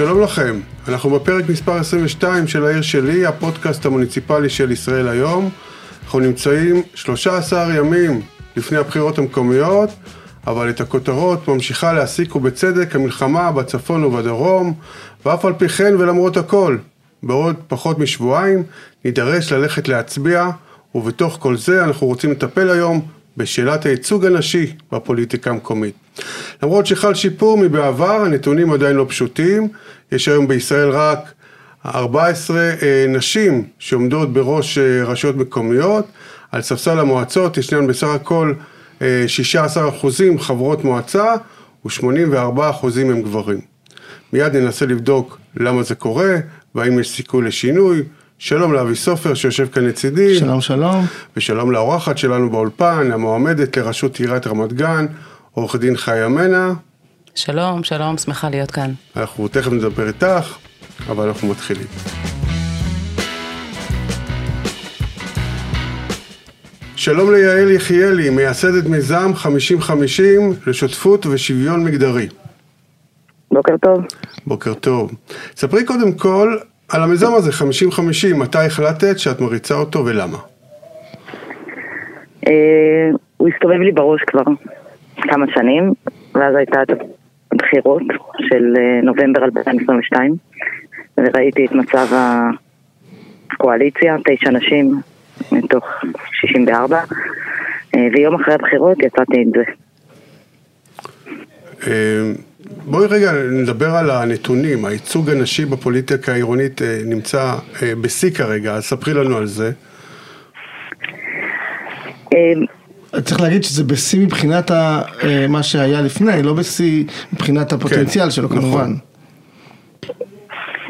שלום לכם, אנחנו בפרק מספר 22 של העיר שלי, הפודקאסט המוניציפלי של ישראל היום. אנחנו נמצאים 13 ימים לפני הבחירות המקומיות, אבל את הכותרות ממשיכה להסיק ובצדק המלחמה בצפון ובדרום, ואף על פי כן ולמרות הכל, בעוד פחות משבועיים נידרש ללכת להצביע, ובתוך כל זה אנחנו רוצים לטפל היום בשאלת הייצוג הנשי בפוליטיקה המקומית. למרות שחל שיפור מבעבר, הנתונים עדיין לא פשוטים. יש היום בישראל רק 14 אה, נשים שעומדות בראש אה, רשויות מקומיות. על ספסל המועצות ישנן בסך הכל 16 אה, אחוזים חברות מועצה ו-84 אחוזים הם גברים. מיד ננסה לבדוק למה זה קורה והאם יש סיכוי לשינוי. שלום לאבי סופר שיושב כאן לצידי. שלום שלום. ושלום לאורחת שלנו באולפן, המועמדת לראשות עיריית רמת גן, עורך דין חיה מנע. שלום, שלום, שמחה להיות כאן. אנחנו תכף נדבר איתך, אבל אנחנו מתחילים. שלום ליעל יחיאלי, מייסדת מיזם 50-50 לשותפות ושוויון מגדרי. בוקר טוב. בוקר טוב. ספרי קודם כל על המיזם הזה, 50-50, מתי החלטת שאת מריצה אותו ולמה? אה, הוא הסתובב לי בראש כבר כמה שנים, ואז הייתה את הבחירות של אה, נובמבר 2022, וראיתי את מצב הקואליציה, תשע נשים מתוך 64, אה, ויום אחרי הבחירות יצאתי עם זה. בואי רגע נדבר על הנתונים, הייצוג הנשי בפוליטיקה העירונית אה, נמצא אה, בשיא כרגע, אז ספרי לנו על זה. אה, צריך להגיד שזה בשיא מבחינת מה שהיה לפני, לא בשיא מבחינת הפוטנציאל כן, שלו נכון. כמובן.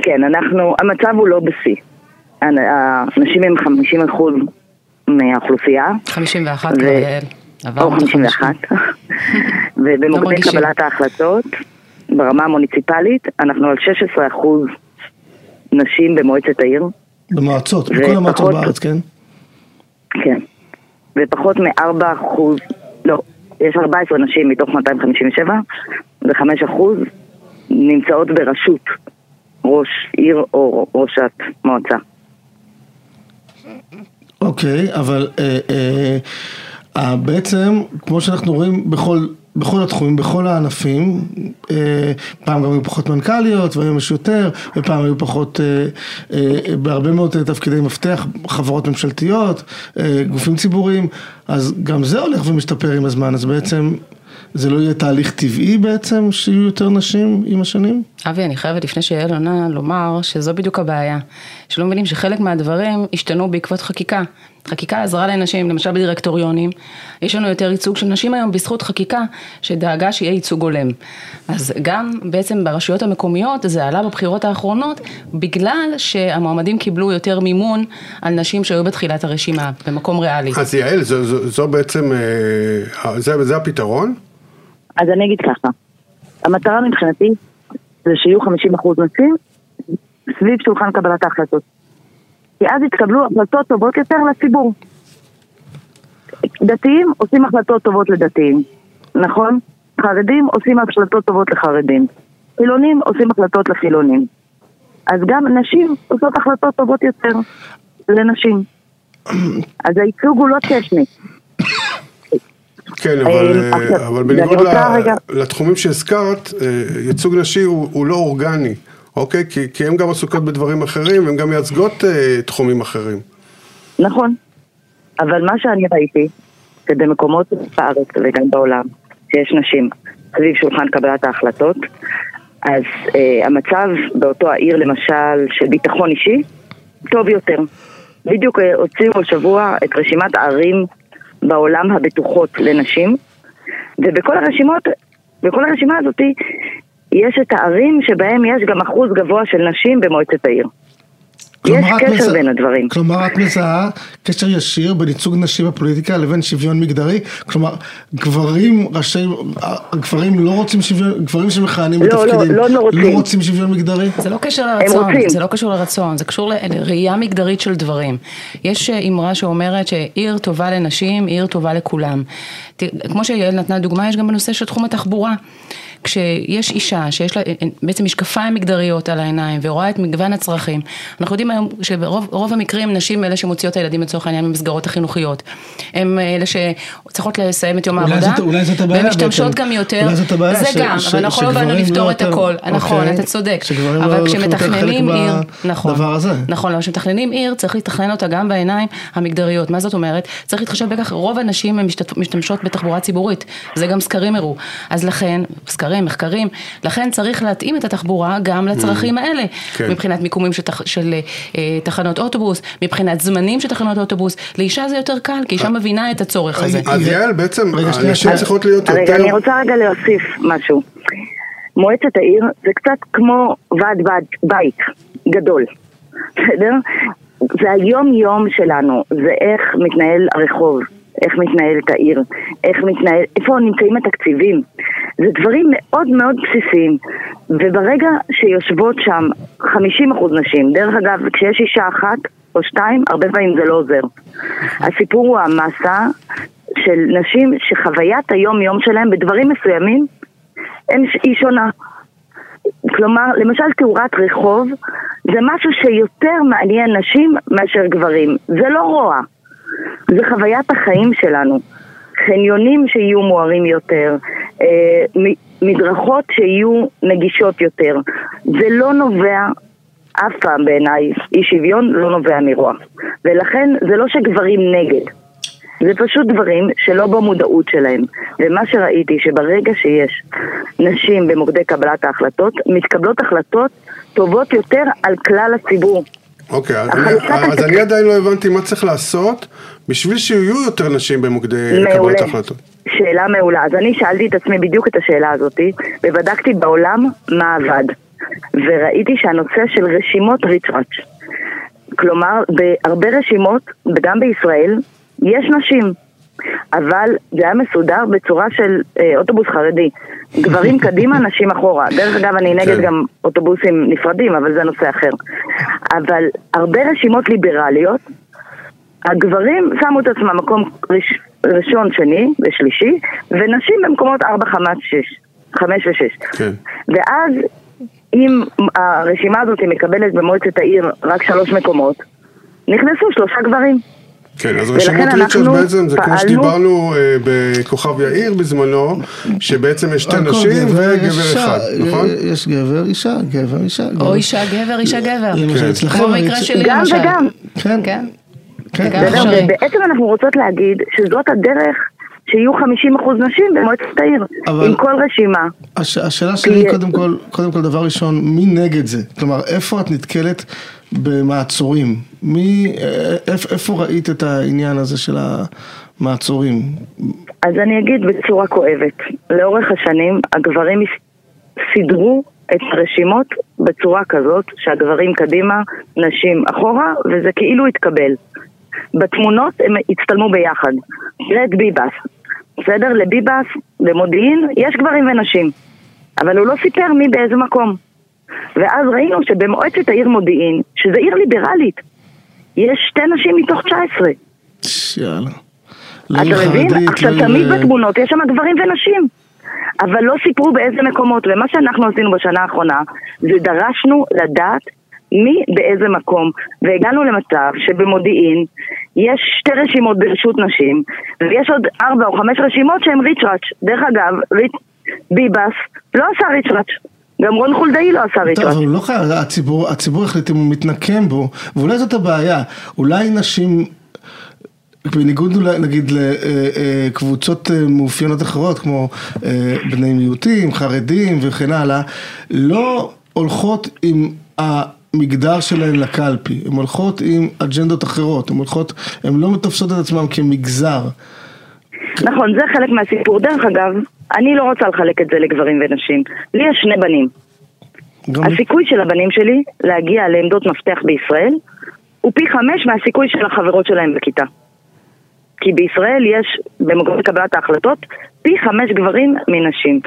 כן, אנחנו, המצב הוא לא בשיא. הנשים הם 50 אחוז מהאוכלוסייה. 51 כבר, יעל. או 51. ובמוקדי לא קבלת ההחלטות, ברמה המוניציפלית, אנחנו על 16 אחוז נשים במועצת העיר. במועצות, בכל המועצות בארץ, כן? כן. ופחות מ-4 אחוז, לא, יש 14 נשים מתוך 257, ו-5 אחוז נמצאות בראשות ראש עיר או ראשת מועצה. אוקיי, אבל אה, אה, אה, בעצם, כמו שאנחנו רואים בכל בכל התחומים, בכל הענפים, אה, פעם גם היו פחות מנכ"ליות והיום יש יותר, ופעם היו פחות, אה, אה, בהרבה מאוד תפקידי מפתח, חברות ממשלתיות, גופים ציבוריים, אז גם זה הולך ומשתפר עם הזמן, אז בעצם זה לא יהיה תהליך טבעי בעצם, שיהיו יותר נשים עם השנים? אבי, אני חייבת לפני שיעל עונה לומר שזו בדיוק הבעיה. שלא מבינים שחלק מהדברים השתנו בעקבות חקיקה. חקיקה עזרה לנשים, למשל בדירקטוריונים, יש לנו יותר ייצוג של נשים היום בזכות חקיקה שדאגה שיהיה ייצוג הולם. אז גם בעצם ברשויות המקומיות זה עלה בבחירות האחרונות בגלל שהמועמדים קיבלו יותר מימון על נשים שהיו בתחילת הרשימה, במקום ריאלי. אז יעל, זו, זו, זו בעצם, אה, זה, זה הפתרון? אז אני אגיד ככה, המטרה מבחינתי זה שיהיו 50% נשים סביב שולחן קבלת ההחלטות. כי אז יתקבלו החלטות טובות יותר לציבור. דתיים עושים החלטות טובות לדתיים, נכון? חרדים עושים החלטות טובות לחרדים. חילונים עושים החלטות לחילונים. אז גם נשים עושות החלטות טובות יותר לנשים. אז הייצוג הוא לא טכני. כן, אבל, אה, אבל בניגוד לתחומים שהזכרת, אה, ייצוג נשי הוא, הוא לא אורגני. אוקיי? כי, כי הן גם עסוקות בדברים אחרים, והן גם מייצגות אה, תחומים אחרים. נכון, אבל מה שאני ראיתי, שבמקומות בארץ וגם בעולם, שיש נשים סביב שולחן קבלת ההחלטות, אז אה, המצב באותו העיר למשל של ביטחון אישי, טוב יותר. בדיוק אה, הוציאו השבוע את רשימת הערים בעולם הבטוחות לנשים, ובכל הרשימות, בכל הרשימה הזאת יש את הערים שבהם יש גם אחוז גבוה של נשים במועצת העיר. יש קשר מזה, בין הדברים. כלומר את מזהה קשר ישיר בין ייצוג נשים בפוליטיקה לבין שוויון מגדרי? כלומר, גברים ראשי, גברים לא רוצים שוויון, גברים שמכהנים לא, לא בתפקידים, לא, לא, רוצים. לא רוצים שוויון מגדרי? זה לא קשר לרצון, זה לא קשור לרצון, זה קשור לראייה מגדרית של דברים. יש אמרה שאומרת שעיר טובה לנשים, עיר טובה לכולם. כמו שיעל נתנה דוגמה, יש גם בנושא של תחום התחבורה. כשיש אישה שיש לה בעצם משקפיים מגדריות על העיניים ורואה את מגוון הצרכים, אנחנו יודעים היום שברוב המקרים נשים אלה שמוציאות את הילדים לצורך העניין במסגרות החינוכיות. הם אלה שצריכות לסיים את יום העבודה, והן משתמשות גם יותר, זה גם, אבל אנחנו לא באנו לפתור לא את הכל, נכון, אוקיי. אתה צודק, אבל לא כשמתכננים עיר, נכון, נכון, אבל כשמתכננים עיר צריך לתכנן אותה גם בעיניים המגדריות, מה זאת אומרת? צריך להתחשב בכך, רוב הנשים הן משתמשות בתחבורה ציבורית, זה גם סקרים הראו, אז לכן, סקרים, מחקרים, לכן צריך להתאים את התחבורה גם לצרכים mm. האלה, כן. מבחינת מיקומים של, של אה, תחנות אוטובוס, מבחינת זמנים של תחנות אוטובוס, לאישה זה יותר קל, כי אישה אה. מבינה את הצורך הזה. אז יעל, בעצם, הנשים צריכות להיות יותר... רגע, אני רוצה רגע להוסיף משהו. מועצת העיר זה קצת כמו ועד ועד בית גדול, בסדר? זה היום יום שלנו, זה איך מתנהל הרחוב, איך מתנהלת העיר, איך מתנהל, איפה נמצאים התקציבים. זה דברים מאוד מאוד בסיסיים, וברגע שיושבות שם 50% נשים, דרך אגב, כשיש אישה אחת או שתיים, הרבה פעמים זה לא עוזר. הסיפור הוא המסה של נשים שחוויית היום יום שלהם בדברים מסוימים היא שונה. כלומר, למשל תאורת רחוב זה משהו שיותר מעניין נשים מאשר גברים. זה לא רוע, זה חוויית החיים שלנו. חניונים שיהיו מוארים יותר, אה, מדרכות שיהיו נגישות יותר. זה לא נובע אף פעם בעיניי, אי שוויון לא נובע מרוע. ולכן זה לא שגברים נגד. זה פשוט דברים שלא במודעות שלהם. ומה שראיתי, שברגע שיש נשים במוקדי קבלת ההחלטות, מתקבלות החלטות טובות יותר על כלל הציבור. אוקיי, אז, אני, אז אני עדיין לא הבנתי מה צריך לעשות בשביל שיהיו יותר נשים במוקדי קבלת ההחלטות. שאלה מעולה. אז אני שאלתי את עצמי בדיוק את השאלה הזאת, ובדקתי בעולם מה עבד. וראיתי שהנושא של רשימות ריצ'ראץ'. כלומר, בהרבה רשימות, וגם בישראל, יש נשים, אבל זה היה מסודר בצורה של אה, אוטובוס חרדי. גברים קדימה, נשים אחורה. דרך אגב, אני נגד כן. גם אוטובוסים נפרדים, אבל זה נושא אחר. אבל הרבה רשימות ליברליות, הגברים שמו את עצמם מקום ראש, ראשון, שני ושלישי, ונשים במקומות 4, 5, 6. 5 ו-6. כן. ואז אם הרשימה הזאת מקבלת במועצת העיר רק שלוש מקומות, נכנסו שלושה גברים. כן, אז רשימות ריצ'רד בעצם זה כמו שדיברנו אה, בכוכב יאיר בזמנו, שבעצם יש שתי נשים וגבר אחד, נכון? יש גבר, אישה, גבר, אישה. או אישה, גבר, אישה, גבר. כן. כמו במקרה שלי גם וגם. כן. כן. כן. בעצם אנחנו רוצות להגיד שזאת הדרך שיהיו 50% נשים במועצת העיר, עם כל רשימה. הש, השאלה שלי היא קודם כל, קודם כל דבר ראשון, מי נגד זה? כלומר, איפה את נתקלת במעצורים? מי, איפ, איפה ראית את העניין הזה של המעצורים? אז אני אגיד בצורה כואבת, לאורך השנים הגברים סידרו את הרשימות בצורה כזאת שהגברים קדימה, נשים אחורה, וזה כאילו התקבל. בתמונות הם הצטלמו ביחד. תראה את ביבס, בסדר? לביבס, במודיעין, יש גברים ונשים. אבל הוא לא סיפר מי באיזה מקום. ואז ראינו שבמועצת העיר מודיעין, שזה עיר ליברלית, יש שתי נשים מתוך 19. יאללה. אתה מבין? עכשיו תמיד בתמונות יש שם גברים ונשים. אבל לא סיפרו באיזה מקומות, ומה שאנחנו עשינו בשנה האחרונה, זה דרשנו לדעת מי באיזה מקום, והגענו למצב שבמודיעין יש שתי רשימות ברשות נשים, ויש עוד ארבע או חמש רשימות שהן ריצ'ראץ'. דרך אגב, ריצ' ביבס לא עשה ריצ'ראץ'. גם רון חולדאי לא עשה. טוב, אבל לא חייב, הציבור, הציבור החליט אם הוא מתנקם בו, ואולי זאת הבעיה. אולי נשים... בניגוד נגיד לקבוצות אה, אה, מאופיינות אחרות כמו אה, בני מיעוטים, חרדים וכן הלאה, לא הולכות עם המגדר שלהן לקלפי, הן הולכות עם אג'נדות אחרות, הן הולכות, הן לא מתופסות את עצמן כמגזר. נכון, זה חלק מהסיפור. דרך אגב, אני לא רוצה לחלק את זה לגברים ונשים. לי יש שני בנים. הסיכוי של הבנים שלי להגיע לעמדות מפתח בישראל הוא פי חמש מהסיכוי של החברות שלהם בכיתה. כי בישראל יש, במקום קבלת ההחלטות, פי חמש גברים מנשים.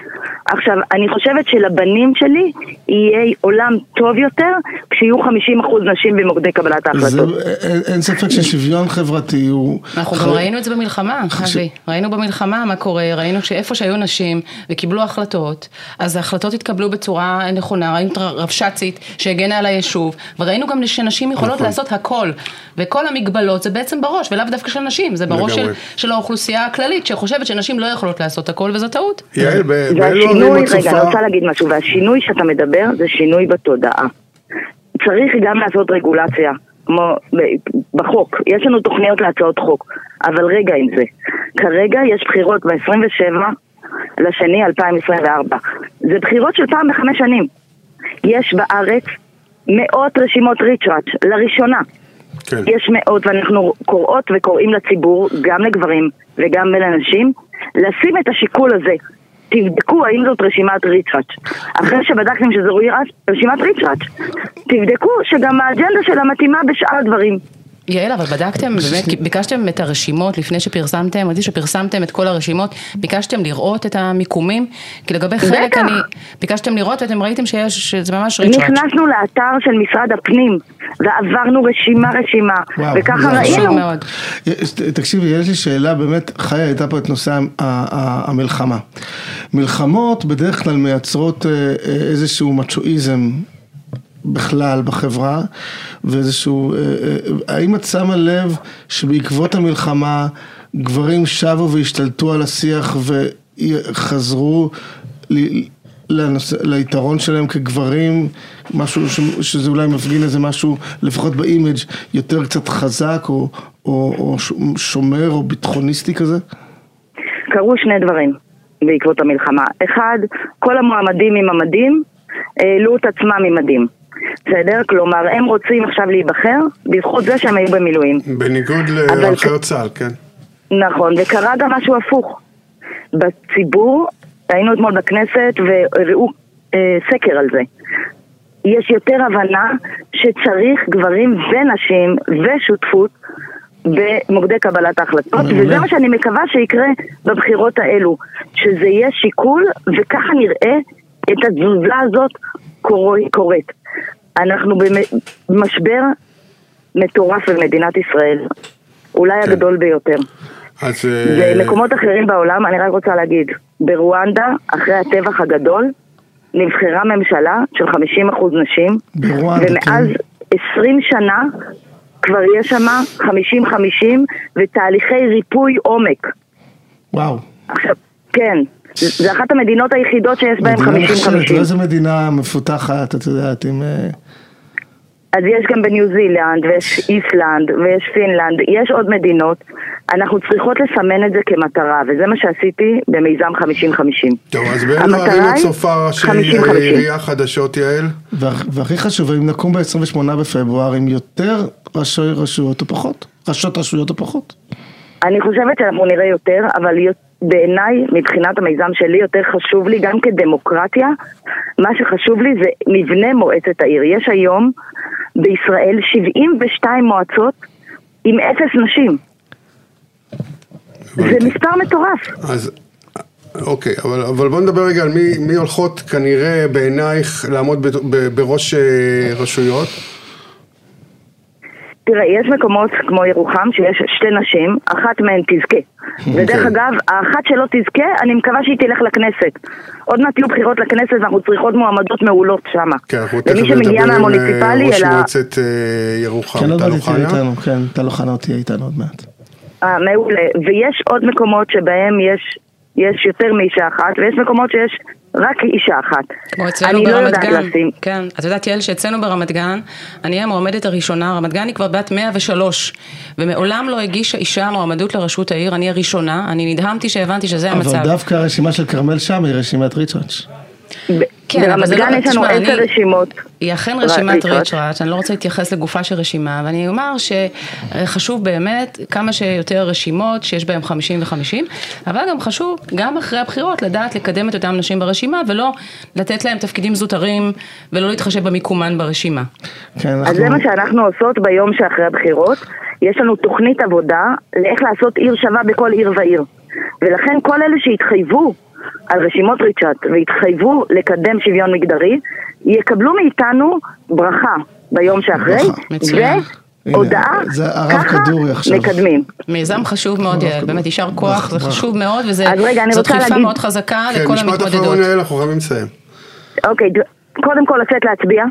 עכשיו, אני חושבת שלבנים שלי יהיה עולם טוב יותר כשיהיו 50% נשים במוקדי קבלת ההחלטות. זה, אין, אין ספק ששוויון חברתי הוא... אנחנו גם ראינו את זה במלחמה, אבי. ראינו במלחמה מה קורה, ראינו שאיפה שהיו נשים וקיבלו החלטות, אז ההחלטות התקבלו בצורה נכונה, ראינו את הרבש"צית שהגנה על היישוב, וראינו גם שנשים יכולות נכון. לעשות הכל, וכל המגבלות זה בעצם בראש, ולאו דווקא של נשים, זה בראש. של האוכלוסייה הכללית, שחושבת שנשים לא יכולות לעשות הכל, וזו טעות. יעל, ב- באילו ערים והשינוי, את רגע, אני. רוצה להגיד משהו, והשינוי שאתה מדבר זה שינוי בתודעה. צריך גם לעשות רגולציה, כמו בחוק, יש לנו תוכניות להצעות חוק, אבל רגע עם זה. כרגע יש בחירות ב-27 לשני 2024. זה בחירות של פעם בחמש שנים. יש בארץ מאות רשימות ריצ'ראץ', לראשונה. כן. יש מאות, ואנחנו קוראות וקוראים לציבור, גם לגברים וגם לנשים, לשים את השיקול הזה. תבדקו האם זאת רשימת ריצ'ראץ'. אחרי שבדקתם שזו רשימת ריצ'ראץ', תבדקו שגם האג'נדה שלה מתאימה בשאר הדברים. יעל, אבל בדקתם, באמת, ביקשתם את הרשימות לפני שפרסמתם, ראיתי שפרסמתם את כל הרשימות, ביקשתם לראות את המיקומים? כי לגבי חלק בטח. אני, ביקשתם לראות ואתם ראיתם שיש, שזה ממש ריצ'ראץ'. נכנסנו לאתר של משרד הפנים ועברנו רשימה רשימה, וואו, וככה ראינו. מאוד. יש- תקשיבי, יש לי שאלה, באמת, חיה הייתה פה את נושא המלחמה. מלחמות בדרך כלל מייצרות אה, אה, איזשהו מצ'ואיזם בכלל בחברה, ואיזשהו, אה, אה, האם את שמה לב שבעקבות המלחמה גברים שבו והשתלטו על השיח וחזרו לנושא, ליתרון שלהם כגברים, משהו ש, שזה אולי מפגין איזה משהו, לפחות ב image, יותר קצת חזק או, או, או שומר או ביטחוניסטי כזה? קרו שני דברים בעקבות המלחמה. אחד, כל המועמדים עם המדים העלו את עצמם עם מדים. בסדר? כלומר, הם רוצים עכשיו להיבחר בזכות זה שהם היו במילואים. בניגוד אבל- להנחיות צה"ל, כן. נכון, וקרה גם משהו הפוך. בציבור, היינו אתמול בכנסת והראו אה, סקר על זה. יש יותר הבנה שצריך גברים ונשים ושותפות במוקדי קבלת ההחלטות. וזה מה שאני מקווה שיקרה בבחירות האלו, שזה יהיה שיקול, וככה נראה את התזוזה הזאת קורית. אנחנו במשבר מטורף במדינת ישראל, אולי כן. הגדול ביותר. אז... אה, במקומות אחרים בעולם, אני רק רוצה להגיד, ברואנדה, אחרי הטבח הגדול, נבחרה ממשלה של 50% נשים, ברואנדה, ומאז כן. 20 שנה כבר יש שם 50-50 ותהליכי ריפוי עומק. וואו. עכשיו, כן, זה אחת המדינות היחידות שיש בהן מדינה נחשבת, 50-50. לא איזה מדינה מפותחת, את יודעת, עם... אה, אז יש גם בניו זילנד, ויש איסלנד, ויש פינלנד, יש עוד מדינות. אנחנו צריכות לסמן את זה כמטרה, וזה מה שעשיתי במיזם 50-50. טוב, אז באילו ערים את צופה ראשי 50-50. עירייה חדשות, יעל? וה- והכי חשוב, האם נקום ב-28 בפברואר עם יותר ראשי רשויות או פחות? ראשות רשויות או פחות? אני חושבת שאנחנו נראה יותר, אבל י- בעיניי, מבחינת המיזם שלי, יותר חשוב לי, גם כדמוקרטיה, מה שחשוב לי זה מבנה מועצת העיר. יש היום בישראל 72 מועצות עם אפס נשים. זה. מספר מטורף. אז, אוקיי, אבל, אבל בוא נדבר רגע על מי, מי הולכות כנראה בעינייך לעמוד ב, ב, בראש אה, רשויות. תראה, יש מקומות כמו ירוחם שיש שתי נשים, אחת מהן תזכה. ודרך כן. אגב, האחת שלא תזכה, אני מקווה שהיא תלך לכנסת. עוד מעט יהיו בחירות לכנסת ואנחנו צריכות מועמדות מעולות שם. כן, אנחנו תכף נדבר עם אה, ראש. מועצת אה, ירוחם, כן, עוד טל מעט תהיה אוחנה. איתנו, כן, טל אוחנה תהיה איתנו עוד מעט. אה, מעולה. ויש עוד מקומות שבהם יש, יש יותר מאישה אחת, ויש מקומות שיש רק אישה אחת. כמו אצלנו אני לא ברמת יודעת גן, לשים. כן, את יודעת יעל שאצלנו ברמת גן, אני המועמדת הראשונה, רמת גן היא כבר בת 103, ומעולם לא הגישה אישה מועמדות לראשות העיר, אני הראשונה, אני נדהמתי שהבנתי שזה המצב. אבל דווקא הרשימה של כרמל שם היא רשימת ריצ'ראץ'. כן, אבל ברמת זה גן לא- יש לנו עשר אני- רשימות. היא אכן ר- רשימת ריצ'ראץ'. אני לא רוצה להתייחס לגופה של רשימה, ואני אומר שחשוב באמת כמה שיותר רשימות שיש בהן 50 ו-50, אבל גם חשוב, גם אחרי הבחירות, לדעת לקדם את אותן נשים ברשימה, ולא לתת להן תפקידים זוטרים, ולא להתחשב במיקומן ברשימה. כן, אז אנחנו... זה מה שאנחנו עושות ביום שאחרי הבחירות. יש לנו תוכנית עבודה לאיך לעשות עיר שווה בכל עיר ועיר. ולכן כל אלה שהתחייבו על רשימות ריצ'אט והתחייבו לקדם שוויון מגדרי, יקבלו מאיתנו ברכה ביום שאחרי. מצוין. והודעה, ככה. מקדמים. מיזם חשוב מאוד, יעל, באמת יישר כוח, זה חשוב מאוד, אז רגע, אני וזאת דחיפה מאוד חזקה כן, לכל משפט אחרון, המתמודדות. יעל, אנחנו חייבים לסיים. אוקיי, קודם כל לצאת להצביע.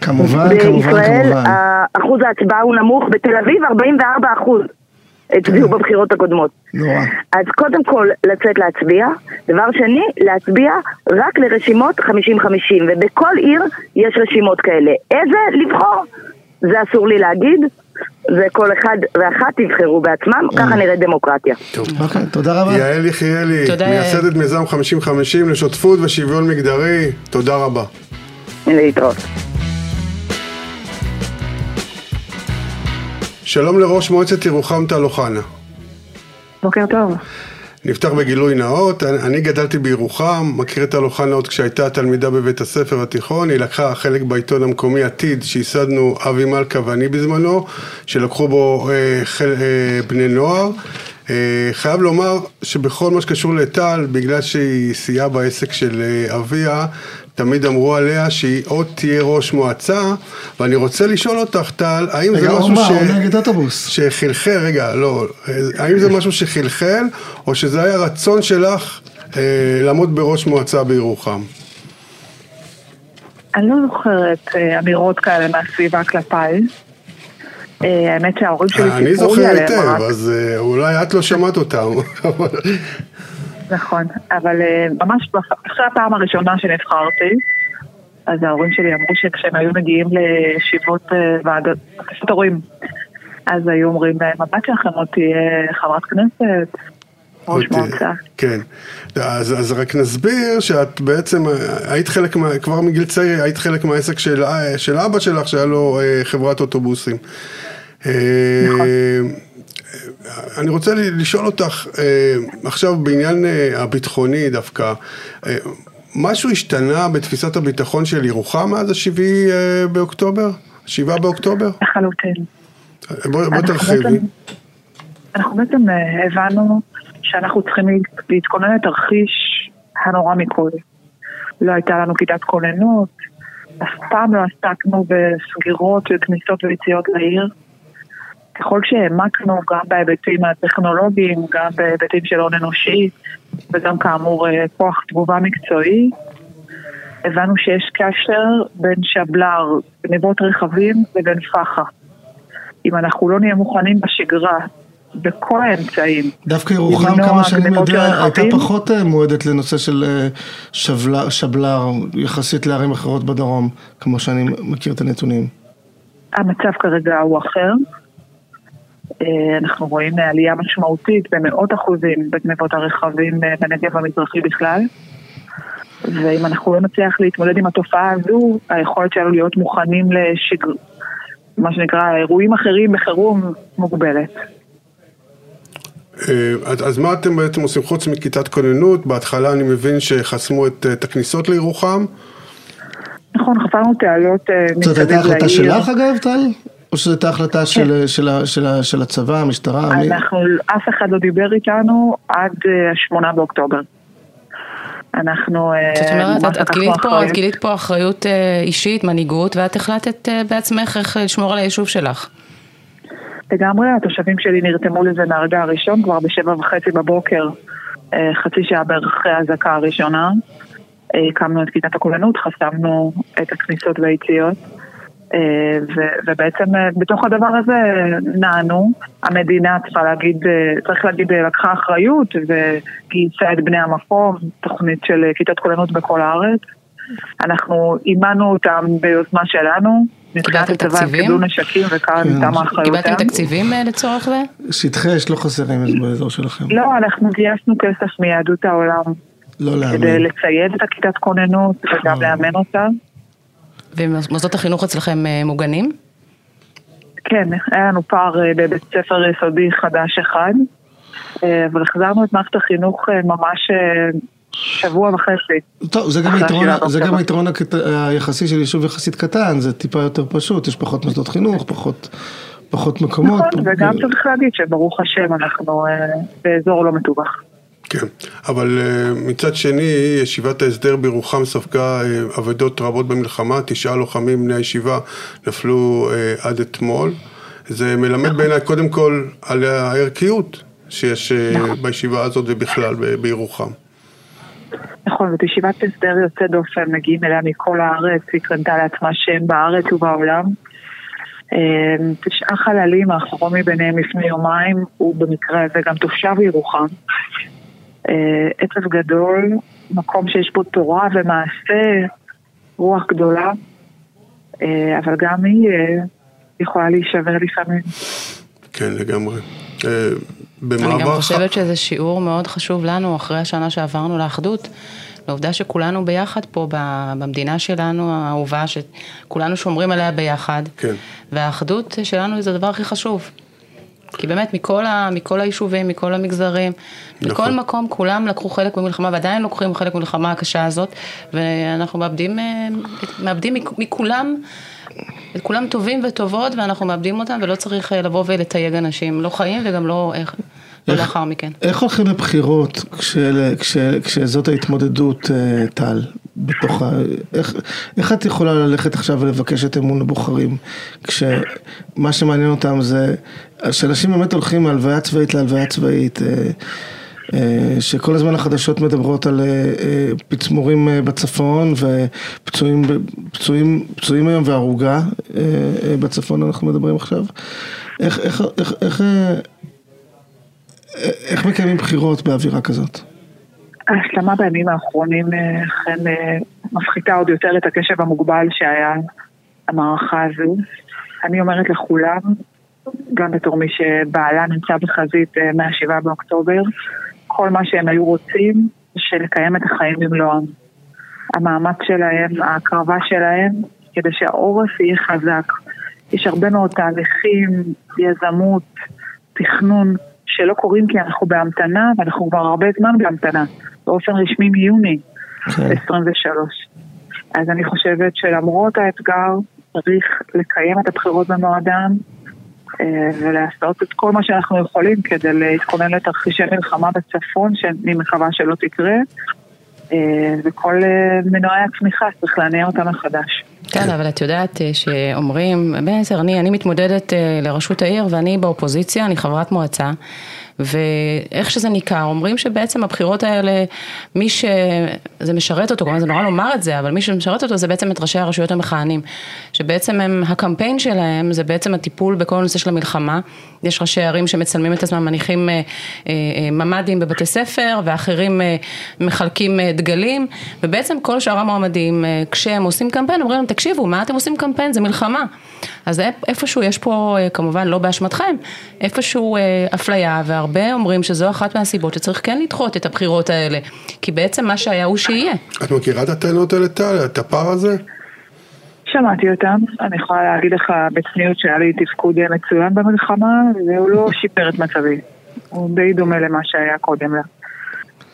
כמובן, כמובן, בישראל כמובן. ה- אחוז ההצבעה הוא נמוך, בתל אביב 44 אחוז הצביעו כן. בבחירות הקודמות. נורא. אז קודם כל לצאת להצביע, דבר שני, להצביע רק לרשימות 50-50, ובכל עיר יש רשימות כאלה. איזה לבחור? זה אסור לי להגיד, זה כל אחד ואחת יבחרו בעצמם, אה. ככה נראית דמוקרטיה. אוקיי, תודה רבה. יעל יחיאלי. מייסדת מיזם 50-50 לשותפות ושוויון מגדרי, תודה רבה. להתראות. שלום לראש מועצת ירוחם טל אוחנה. בוקר טוב. נפתח בגילוי נאות, אני גדלתי בירוחם, מכיר את טל אוחנה עוד כשהייתה תלמידה בבית הספר התיכון, היא לקחה חלק בעיתון המקומי עתיד שייסדנו אבי מלכה ואני בזמנו, שלקחו בו אה, חל, אה, בני נוער. אה, חייב לומר שבכל מה שקשור לטל, בגלל שהיא סייעה בעסק של אה, אביה, תמיד אמרו עליה שהיא עוד תהיה ראש מועצה, ואני רוצה לשאול אותך, טל, האם זה רגע, משהו ש... הוא נגד אוטובוס. שחלחל, רגע, לא, האם זה משהו שחלחל, או שזה היה רצון שלך אה, לעמוד בראש מועצה בירוחם? אני לא זוכרת אה, אמירות כאלה מהסביבה כלפיי. אה, האמת שההורים שלי אני סיפרו לי זוכר עליהם היטב, רק. אז אה, אולי את לא שמעת אותם. נכון, אבל אה, ממש אחרי הפעם הראשונה שנבחרתי, אז ההורים שלי אמרו שכשהם היו מגיעים לישיבות אה, ועדות, הורים, אז היו אומרים להם, הבת שלכם עוד תהיה חברת כנסת, ראש מועצה. כן. אז, אז רק נסביר שאת בעצם אה, היית חלק, מה, כבר מגיל צעיר, היית חלק מהעסק של, של אבא שלך, שהיה לו אה, חברת אוטובוסים. אה, אני רוצה לשאול אותך, אה, עכשיו בעניין אה, הביטחוני דווקא, אה, משהו השתנה בתפיסת הביטחון של ירוחם מאז השבעי באוקטובר? שבעה באוקטובר? לחלוטין. בואי בוא תרחיבי. אנחנו בעצם הבנו שאנחנו צריכים להת- להתכונן לתרחיש הנורא מכל. לא הייתה לנו כיתת כוננות, אף פעם לא עסקנו בסגירות וכניסות ויציאות לעיר. ככל שהעמקנו גם בהיבטים הטכנולוגיים, גם בהיבטים של הון אנושי, וגם כאמור אה, כוח תגובה מקצועי, הבנו שיש קשר בין שבלר, גניבות רכבים לבין פח"ע. אם אנחנו לא נהיה מוכנים בשגרה, בכל האמצעים, דווקא ירוחם, כמה שאני יודע, הייתה. פחות אה, מועדת לנושא של אה, שבלר, שבלר יחסית לערים אחרות בדרום, כמו שאני מכיר את הנתונים. המצב כרגע הוא אחר. אה, אנחנו רואים עלייה משמעותית במאות אחוזים בגנבות הרכבים אה, בנגב המזרחי בכלל. ואם אנחנו לא נצליח להתמודד עם התופעה הזו, היכולת שלנו להיות מוכנים לשגר... מה שנקרא אירועים אחרים בחירום מוגבלת. אה, אז מה אתם בעצם עושים חוץ מכיתת כוננות? בהתחלה אני מבין שחסמו את, את הכניסות לירוחם. נכון, חפרנו תעלות אה, זאת הייתה מסביב החלטה לעיר. שלך אגב, טל? או שזו הייתה החלטה של- של ה- של ה- של הצבא, המשטרה? מי? אנחנו, אף אחד לא דיבר איתנו עד אה, השמונה באוקטובר. אנחנו אה, זאת אומרת, את- את גילית פה- את. גילית פה אחריות אה, אישית, מנהיגות, ואת החלטת בעצמך איך לשמור על היישוב שלך. לגמרי, התושבים שלי נרתמו לזה מהרגע הראשון, כבר בשבע וחצי בבוקר, חצי שעה בערך אחרי האזעקה הראשונה. הקמנו את כיתת הכוננות, חסמנו את הכניסות והיציאות. אה, ו- ובעצם אה, בתוך הדבר הזה נענו, המדינה צריכה להגיד, אה, צריך להגיד, אה, לקחה אחריות וגייסה את בני המקום, תוכנית של אה, כיתת כוננות בכל הארץ. אנחנו אימנו אותם ביוזמה שלנו, קיבלתם תקציבים? קיבלו נשקים וכאן כן. תמה אחריותם. קיבלתם תקציבים אה, לצורך זה? שטחי אש לא חסרים באזור שלכם. לא, אנחנו גייסנו כסף מיהדות העולם לא כדי להאמין. לצייד את הכיתת כוננות וגם לאמן אותה. ומוסדות החינוך אצלכם אה, מוגנים? כן, היה לנו פער אה, בבית ספר יסודי חדש אחד, אה, אבל החזרנו את מערכת החינוך ממש שבוע וחצי. טוב, זה גם היתרון, זה גם. היתרון הקט- היחסי של יישוב יחסית קטן, זה טיפה יותר פשוט, יש פחות מוסדות חינוך, פחות, פחות מקומות. נכון, וגם צריך להגיד שברוך השם אנחנו אה, באזור לא מטווח. כן, אבל אה, מצד שני, ישיבת ההסדר בירוחם ספגה אה, אבדות רבות במלחמה, תשעה לוחמים בני הישיבה נפלו אה, עד אתמול. זה מלמד בעיניי קודם כל על הערכיות שיש נכון. בישיבה הזאת ובכלל בירוחם. נכון, זאת ישיבת הסדר יוצא דופן, מגיעים אליה מכל הארץ, היא קנתה לעצמה שם בארץ ובעולם. תשעה חללים, האחרון מביניהם לפני יומיים, הוא במקרה הזה גם תושב ירוחם. אה, עצב גדול, מקום שיש בו תורה ומעשה, רוח גדולה, אה, אבל גם היא אה, יכולה להישבר לפעמים. כן, לגמרי. במעבר... אני גם חושבת שזה שיעור מאוד חשוב לנו אחרי השנה שעברנו לאחדות. לעובדה שכולנו ביחד פה במדינה שלנו האהובה, שכולנו שומרים עליה ביחד. כן. והאחדות שלנו זה הדבר הכי חשוב. כי באמת מכל, ה, מכל היישובים, מכל המגזרים, נכון. בכל מקום כולם לקחו חלק במלחמה ועדיין לוקחים חלק במלחמה הקשה הזאת, ואנחנו מאבדים, אה, מאבדים מכולם, את כולם טובים וטובות ואנחנו מאבדים אותם ולא צריך אה, לבוא ולתייג אנשים, לא חיים וגם לא איך. לא איך, לאחר מכן. איך הולכים לבחירות כשזאת ההתמודדות, אה, טל? בתוך ה... איך, איך את יכולה ללכת עכשיו ולבקש את אמון הבוחרים, כשמה שמעניין אותם זה שאנשים באמת הולכים מהלוויה צבאית להלוויה צבאית, אה, אה, שכל הזמן החדשות מדברות על אה, פצמורים בצפון ופצועים פצועים, פצועים היום והרוגה בצפון אנחנו מדברים עכשיו. איך, איך, איך, איך, איך מקיימים בחירות באווירה כזאת? ההשלמה בימים האחרונים אכן מפחיתה עוד יותר את הקשב המוגבל שהיה המערכה הזו. אני אומרת לכולם, גם בתור מי שבעלה נמצא בחזית אה, מה-7 באוקטובר, כל מה שהם היו רוצים זה לקיים את החיים במלואם. המאמץ שלהם, ההקרבה שלהם, כדי שהעורף יהיה חזק. יש הרבה מאוד תהליכים, יזמות, תכנון, שלא קורים כי אנחנו בהמתנה, ואנחנו כבר הרבה זמן בהמתנה, באופן רשמי מיוני okay. כן. 23. אז אני חושבת שלמרות האתגר, צריך לקיים את הבחירות במועדן, ולעשות את כל מה שאנחנו יכולים כדי להתכונן לתרחישי מלחמה בצפון, שאני מקווה שלא תקרה, אה, וכל אה, מנועי הצמיחה צריך להניע אותם מחדש. כן, אבל את יודעת שאומרים, בעצם אני, אני מתמודדת לראשות העיר ואני באופוזיציה, אני חברת מועצה. ואיך שזה ניכר, אומרים שבעצם הבחירות האלה, מי שזה משרת אותו, כלומר זה נורא לומר את זה, אבל מי שמשרת אותו זה בעצם את ראשי הרשויות המכהנים, שבעצם הם, הקמפיין שלהם זה בעצם הטיפול בכל הנושא של המלחמה, יש ראשי ערים שמצלמים את עצמם, מניחים אה, אה, אה, ממ"דים בבתי ספר, ואחרים מחלקים דגלים, ובעצם כל שאר המועמדים, כשהם עושים קמפיין, אומרים להם, תקשיבו, מה אתם עושים קמפיין? זה מלחמה. אז איפשהו יש פה, כמובן לא באשמתכם, איפשהו אפליה, והרבה אומרים שזו אחת מהסיבות שצריך כן לדחות את הבחירות האלה, כי בעצם מה שהיה הוא שיהיה. את מכירה את הטענות האלה, טל? את הפער הזה? שמעתי אותם, אני יכולה להגיד לך בצניעות שהיה לי תפקוד מצוין במלחמה, והוא לא שיפר את מצבי. הוא די דומה למה שהיה קודם לה.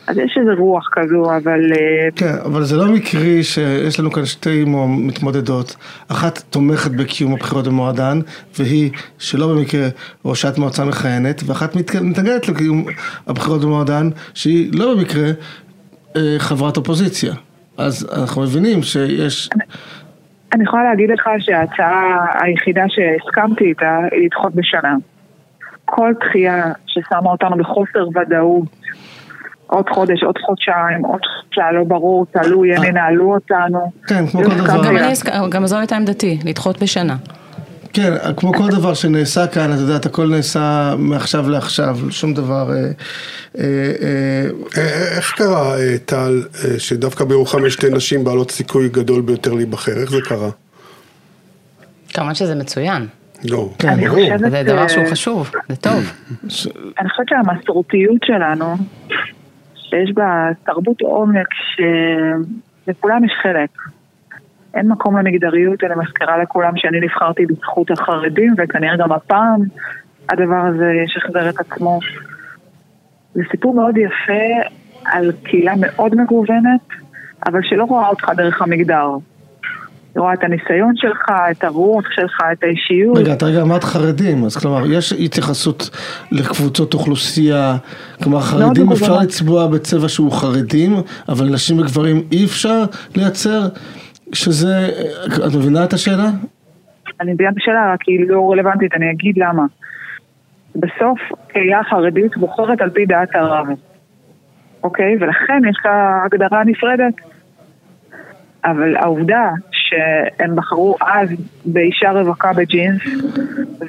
אז יש איזה רוח כזו, אבל... אה, כן, אבל זה לא מקרי שיש לנו כאן שתי מתמודדות. אחת תומכת בקיום הבחירות במועדן, והיא שלא במקרה ראשת מועצה מכהנת, ואחת מתנגדת לקיום הבחירות במועדן, שהיא לא במקרה אה, חברת אופוזיציה. אז אנחנו מבינים שיש... אני יכולה להגיד לך שההצעה היחידה שהסכמתי איתה היא לדחות בשנה. כל דחייה ששמה אותנו בחוסר ודאות, עוד חודש, עוד חודשיים, עוד חודשיים, לא ברור, תלוי, הם אה. ינהלו אותנו. כן, כמו כל דבר. גם זו הייתה עמדתי, לדחות בשנה. כן, כמו כל דבר שנעשה כאן, את יודעת, הכל נעשה מעכשיו לעכשיו, שום דבר... אה, אה, איך קרה, טל, שדווקא בירוחם יש שתי נשים בעלות סיכוי גדול ביותר להיבחר? איך זה קרה? כמובן שזה מצוין. לא, כן, ברור. זה דבר שהוא חשוב, זה טוב. אני חושבת שהמסורתיות שלנו, שיש בה תרבות עומק שלכולם יש חלק. אין מקום למגדריות, אני מזכירה לכולם שאני נבחרתי בזכות החרדים, וכנראה גם הפעם הדבר הזה ישחזר את עצמו. זה סיפור מאוד יפה על קהילה מאוד מגוונת, אבל שלא רואה אותך דרך המגדר. רואה את הניסיון שלך, את הרוח שלך, את האישיות. רגע, אתה רגע אמרת חרדים, אז כלומר, יש התייחסות לקבוצות אוכלוסייה, כלומר, חרדים. אפשר לצבוע בצבע שהוא חרדים, אבל נשים וגברים אי אפשר לייצר, שזה, את מבינה את השאלה? אני מבינה את השאלה, רק היא לא רלוונטית, אני אגיד למה. בסוף קהילה חרדית בוחרת על פי דעת הרב, אוקיי? ולכן יש לה הגדרה נפרדת. אבל העובדה שהם בחרו אז באישה רווקה בג'ינס,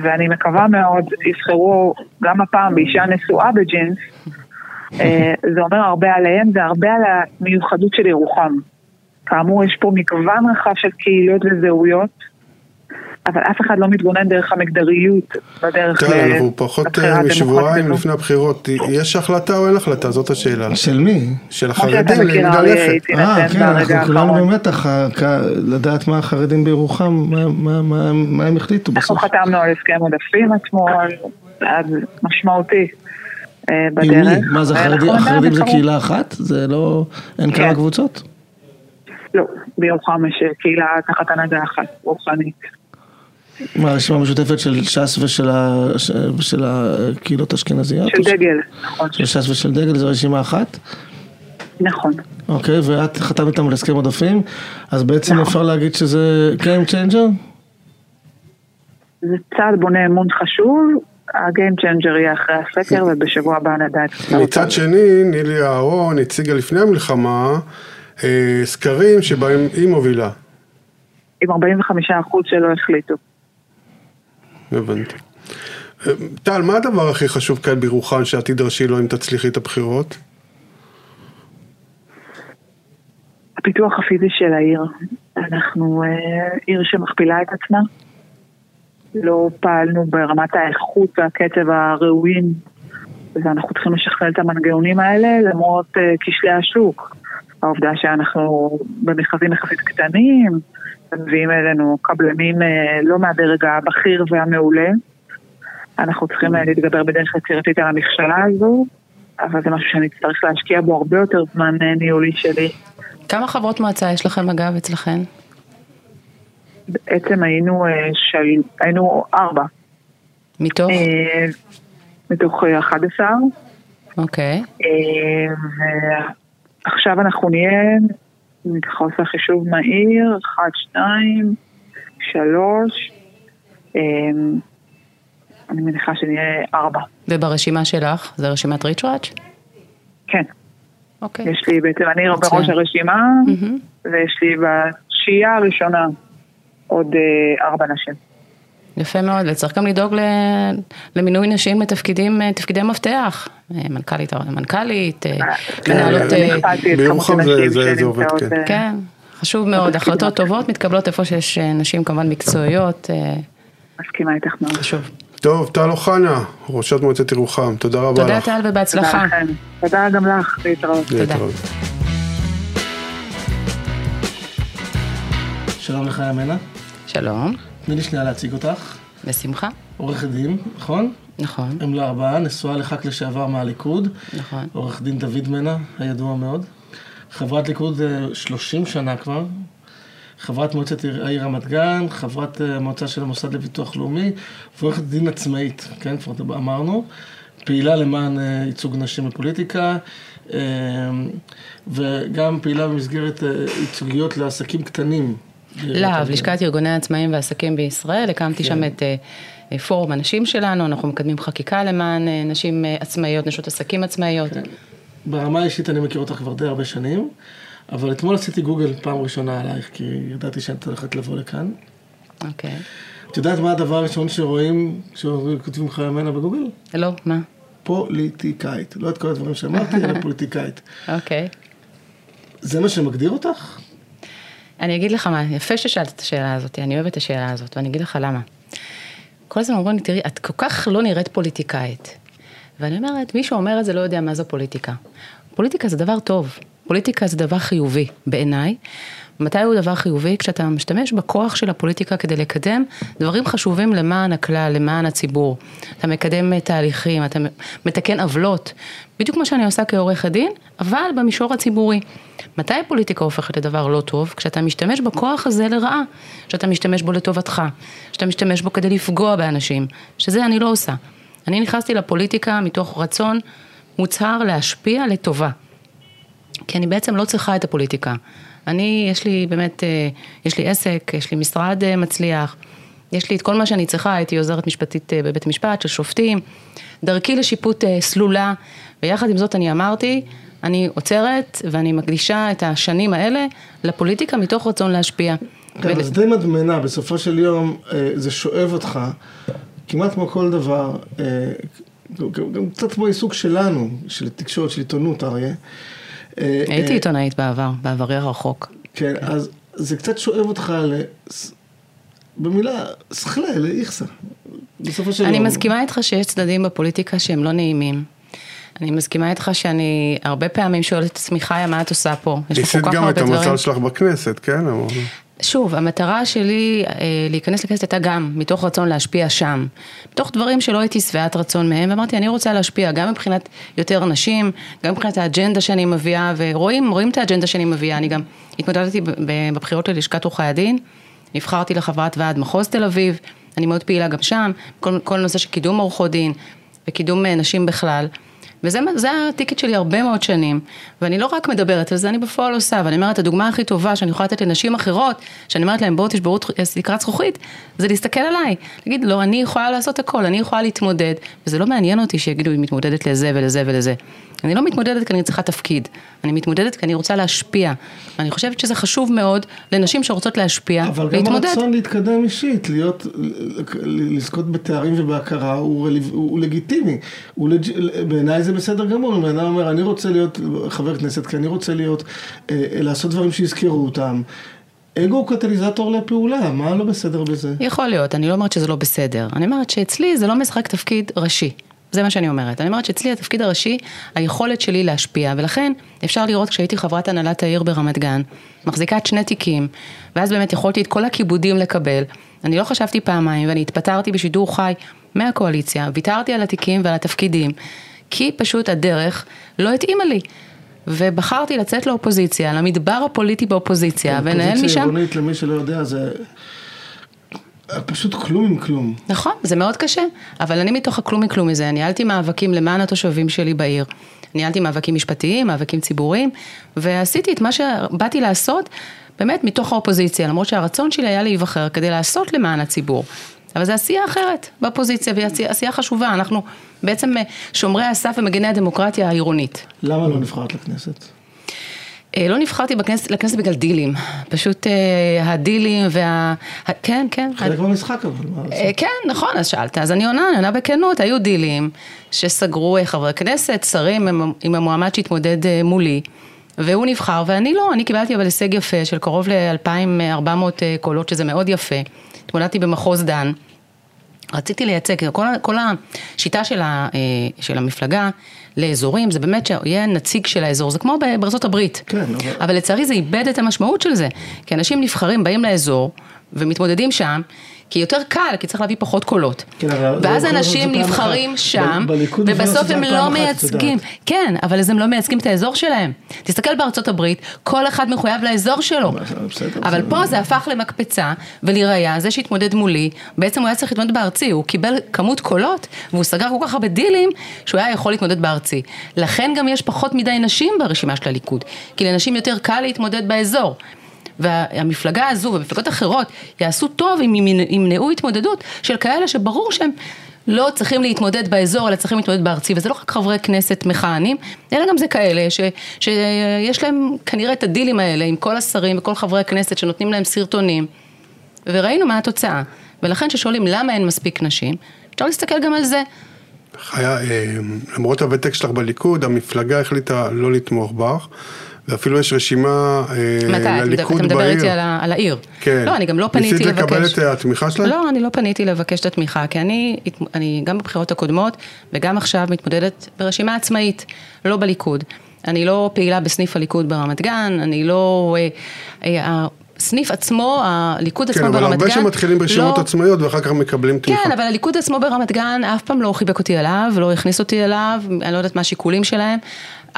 ואני מקווה מאוד יבחרו גם הפעם באישה נשואה בג'ינס, אה, זה אומר הרבה עליהם והרבה על המיוחדות של ירוחם. כאמור, יש פה מגוון רחב של קהילות וזהויות, אבל אף אחד לא מתבונן דרך המגדריות בדרך טל, ל- אנחנו פחות לבחירה אה, משבועיים. לפני הבחירות, יש החלטה או אין החלטה? זאת השאלה. של מי? של החרדים, מכיר, למגדל אריה, לכת. אה, כן, אנחנו כולנו. במתח, לדעת מה החרדים בירוחם, מה- הם החליטו אנחנו בסוף. חתמנו על הסכם עודפים אתמול, אז משמעותי אה, בדרך. מה זה החרדים? זה. קהילה אחת? זה לא, אין כמה כן. קבוצות? לא, בירוחם יש קהילה תחת הנהגה אחת, רוחנית. מה, הרשימה המשותפת של ש"ס ושל ה- ש- ושל הקהילות האשכנזיות? של דגל, נכון. של ש"ס ושל דגל זו רשימה אחת? נכון. אוקיי, ואת חתמת איתם על הסכם עודפים, אז בעצם נכון. אפשר להגיד שזה Game Changer? זה צעד בונה אמון חשוב, ה-game changer יהיה אחרי הסקר ובשבוע הבא נדע את התוצאות. מצד שני, נילי אהרון הציגה לפני המלחמה אה, סקרים שבהם היא מובילה. עם 45% שלא החליטו. הבנתי. אה, טל, מה הדבר הכי חשוב כאן בירוחם שאת תדרשי לו אם תצליחי את הבחירות? הפיתוח הפיזי של העיר. אנחנו אה, עיר שמכפילה את עצמה. לא פעלנו ברמת האיכות והקצב הראויים, ואנחנו צריכים לשכלל את המנגנונים האלה למרות אה, כשלי השוק. העובדה שאנחנו במכרזים יחסית קטנים, ומביאים אלינו קבלנים אה, לא מהדרג הבכיר והמעולה. אנחנו צריכים אה, להתגבר בדרך יצירתית על המכשלה הזו, אבל זה משהו שאני אצטרך להשקיע בו הרבה יותר זמן אה, ניהולי שלי. כמה חברות מועצה יש לכם אגב אצלכם? בעצם היינו, של... היינו ארבע, מתוך? מתוך אה, 11, אוקיי. אה, ועכשיו אנחנו נהיה, אני ככה עושה חישוב מהיר, 1, 2, 3, אני מניחה שנהיה ארבע. וברשימה שלך? זה רשימת ריצ'ראץ'? כן, אוקיי. יש לי בעצם, אני מצוין. בראש הרשימה. ויש לי בשהייה הראשונה עוד אה, ארבע נשים. יפה מאוד, וצריך גם לדאוג למינוי נשים לתפקידים, אה, תפקידי מפתח. אה, מנכ"לית, מנכ"לית, אה, מנהלות... אה, הכפלתי את בירוחם כמות זה- עובד, כן. כן, חשוב מאוד, החלטות טובות מתקבלות איפה שיש נשים כמובן מקצועיות, מסכימה איתך מאוד. חשוב. טוב, טל אוחנה, ראשת מועצת ירוחם, תודה רבה תודה לך. טל תודה ובהצלחה. לכם. תודה גם לך, להתראות. להתראות. שלום לך ימנה, שלום, תני לי שנייה להציג אותך. בשמחה. עורכת דין, נכון? נכון, אם לארבעה, נשואה לח"כ לשעבר מהליכוד. נכון. עורך דין דוד מנע, הידוע מאוד. חברת ליכוד אה, 30 שנה כבר. חברת מועצת העיר- רמת גן, חברת אה, המועצה של המוסד לביטוח לאומי, ועורכת דין עצמאית, כן, כבר אמרנו. פעילה למען אה, ייצוג נשים בפוליטיקה, אה, וגם פעילה במסגרת אה, ייצוגיות לעסקים קטנים. להב, לשכת ארגוני העצמאים והעסקים בישראל, הקמתי שם את אה, אה, פורום הנשים שלנו, אנחנו מקדמים חקיקה למען אה, נשים עצמאיות, נשות עסקים עצמאיות. ברמה האישית אני מכיר אותך כבר די הרבה שנים, אבל אתמול עשיתי גוגל פעם ראשונה עלייך, כי ידעתי שאת הולכת לבוא לכאן. אוקיי. את יודעת מה הדבר הראשון שרואים כשכותבים לך ימנה בגוגל? לא, מה? פוליטיקאית. לא את כל הדברים שאמרתי, אלא פוליטיקאית. אוקיי. זה מה שמגדיר אותך? אני אגיד לך מה, יפה ששאלת את השאלה הזאת, אני אוהבת את השאלה הזאת, ואני אגיד לך למה. כל הזמן אומרים לי, תראי, את כל כך לא נראית פוליטיקאית. ואני אומרת, מי שאומר את זה לא יודע מה זו פוליטיקה. פוליטיקה זה דבר טוב, פוליטיקה זה דבר חיובי בעיניי, מתי הוא דבר חיובי? כשאתה משתמש בכוח של הפוליטיקה כדי לקדם דברים חשובים למען הכלל, למען הציבור. אתה מקדם תהליכים, אתה מתקן עוולות, בדיוק כמו שאני עושה כעורכת דין, אבל במישור הציבורי. מתי פוליטיקה הופכת לדבר לא טוב? כשאתה משתמש בכוח הזה לרעה, כשאתה משתמש בו לטובתך, כשאתה משתמש בו כדי לפגוע באנשים, שזה אני לא עושה. אני נכנסתי לפוליטיקה מתוך רצון מוצהר להשפיע לטובה. כי אני בעצם לא צריכה את הפוליטיקה. אני, יש לי באמת, אה, יש לי עסק, יש לי משרד אה, מצליח, יש לי את כל מה שאני צריכה, הייתי עוזרת משפטית אה, בבית משפט של שופטים, דרכי לשיפוט סלולה, ויחד עם זאת אני אמרתי, אני עוצרת ואני מקדישה את השנים האלה לפוליטיקה מתוך רצון להשפיע. כן, ול... אז די מדמנה, בסופו של יום זה שואב אותך, כמעט כמו כל דבר, גם קצת כמו עיסוק שלנו, של תקשורת, של עיתונות, אריה. הייתי עיתונאית בעבר, בעברי הרחוק. כן, אז זה קצת שואב אותך ל... במילה, שכלה, לאיכסה. בסופו של יום. אני מסכימה איתך שיש צדדים בפוליטיקה שהם לא נעימים. אני מסכימה איתך שאני הרבה פעמים שואלת את עצמי, חיה, מה את עושה פה? יש פה כל כך הרבה דברים. ניסית גם את המצב שלך בכנסת, כן? שוב, המטרה שלי אה, להיכנס לכנסת הייתה גם מתוך רצון להשפיע שם. מתוך דברים שלא הייתי שבעת רצון מהם, ואמרתי, אני רוצה להשפיע גם מבחינת יותר אנשים, גם מבחינת האג'נדה שאני מביאה, ורואים, רואים את האג'נדה שאני מביאה, אני גם התמודדתי בבחירות ללשכת עורכי הדין, נבחרתי לחברת ועד מחוז תל אביב, אני מאוד פעילה גם שם, כל, כל נושא של קידום עורכות דין וקידום אה, נשים בכלל. וזה הטיקט שלי הרבה מאוד שנים, ואני לא רק מדברת על זה, אני בפועל עושה, ואני אומרת, הדוגמה הכי טובה שאני יכולה לתת לנשים אחרות, שאני אומרת להן בואו תשברו תקרת זכוכית, זה להסתכל עליי, להגיד, לא, אני יכולה לעשות הכל, אני יכולה להתמודד, וזה לא מעניין אותי שיגידו, היא מתמודדת לזה ולזה ולזה. אני לא מתמודדת כי אני צריכה תפקיד, אני מתמודדת כי אני רוצה להשפיע. אני חושבת שזה חשוב מאוד לנשים שרוצות להשפיע, אבל להתמודד. אבל גם הרצון להתקדם אישית, להיות, לזכות בתארים ובהכרה הוא, הוא לגיטימי. הוא לג... בעיניי זה בסדר גמור, אם אדם אומר, אני רוצה להיות חבר כנסת, כי אני רוצה להיות, אה, לעשות דברים שיזכרו אותם. אגו הוא קטליזטור לפעולה, מה לא בסדר בזה? יכול להיות, אני לא אומרת שזה לא בסדר. אני אומרת שאצלי זה לא משחק תפקיד ראשי. זה מה שאני אומרת. אני אומרת שאצלי התפקיד הראשי, היכולת שלי להשפיע, ולכן אפשר לראות כשהייתי חברת הנהלת העיר ברמת גן, מחזיקת שני תיקים, ואז באמת יכולתי את כל הכיבודים לקבל. אני לא חשבתי פעמיים, ואני התפטרתי בשידור חי מהקואליציה, ויתרתי על התיקים ועל התפקידים, כי פשוט הדרך לא התאימה לי. ובחרתי לצאת לאופוזיציה, למדבר הפוליטי באופוזיציה, ולנהל משם... אופוזיציה עירונית, למי שלא יודע, זה פשוט כלום עם כלום. נכון, זה מאוד קשה, אבל אני מתוך הכלום מכלום מזה, ניהלתי מאבקים למען התושבים שלי בעיר. ניהלתי מאבקים משפטיים, מאבקים ציבוריים, ועשיתי את מה שבאתי לעשות באמת מתוך האופוזיציה, למרות שהרצון שלי היה להיבחר כדי לעשות למען הציבור. אבל זו עשייה אחרת באופוזיציה, והיא עשייה חשובה, אנחנו בעצם שומרי הסף ומגיני הדמוקרטיה העירונית. למה לא נבחרת לכנסת? אה, לא נבחרתי בכנס, לכנסת בגלל דילים, פשוט אה, הדילים וה... כן, כן. חלק מהמשחק אבל, מה לעשות? אה, כן, נכון, אז שאלת, אז אני עונה, אני עונה בכנות, היו דילים שסגרו חברי כנסת, שרים עם המועמד שהתמודד מולי, והוא נבחר ואני לא, אני קיבלתי אבל הישג יפה של קרוב ל-2,400 קולות, שזה מאוד יפה, התמודדתי במחוז דן. רציתי לייצג, כל, כל השיטה של, ה, של המפלגה לאזורים, זה באמת שיהיה נציג של האזור, זה כמו בארצות הברית. כן, אבל... אבל לצערי זה איבד את המשמעות של זה. כי אנשים נבחרים, באים לאזור ומתמודדים שם, כי יותר קל, כי צריך להביא פחות קולות. כן, ואז אנשים נבחרים שם, ובסוף הם לא מייצגים. כן, אבל אז הם לא מייצגים את האזור שלהם. תסתכל בארצות הברית, כל אחד מחויב לאזור שלו. אבל פה זה הפך למקפצה, ולראיה, זה שהתמודד מולי, בעצם הוא היה צריך להתמודד בארצי, הוא קיבל כמות קולות, והוא סגר כל כך הרבה דילים, שהוא היה יכול להתמודד בארצי. לכן גם יש פחות מדי נשים ברשימה של הליכוד, כי לנשים יותר קל להתמודד באזור. והמפלגה הזו ומפלגות אחרות יעשו טוב אם ימנעו התמודדות של כאלה שברור שהם לא צריכים להתמודד באזור, אלא צריכים להתמודד בארצי, וזה לא רק חברי כנסת מכהנים, אלא גם זה כאלה ש, שיש להם כנראה את הדילים האלה עם כל השרים וכל חברי הכנסת שנותנים להם סרטונים, וראינו מה התוצאה. ולכן כששואלים למה אין מספיק נשים, אפשר להסתכל גם על זה. חיה, אה, למרות הוותק שלך בליכוד, המפלגה החליטה לא לתמוך בך. ואפילו יש רשימה אה, לליכוד בעיר. אתה מדבר איתי על, על העיר. כן. לא, אני גם לא פניתי לבקש. ניסית לקבל את התמיכה שלהם? לא, אני לא פניתי לבקש את התמיכה, כי אני, אני גם בבחירות הקודמות וגם עכשיו מתמודדת ברשימה עצמאית, לא בליכוד. אני לא פעילה בסניף הליכוד ברמת גן, אני לא... אה, אה, הסניף עצמו, הליכוד כן, עצמו אבל ברמת גן, הרבה שמתחילים ברשימות לא- עצמאיות ואחר כך מקבלים תמיכה. כן, אבל הליכוד עצמו ברמת גן אף פעם לא חיבק אותי אליו, לא הכניס אותי אליו, אני לא יודעת מה השיקולים שלהם.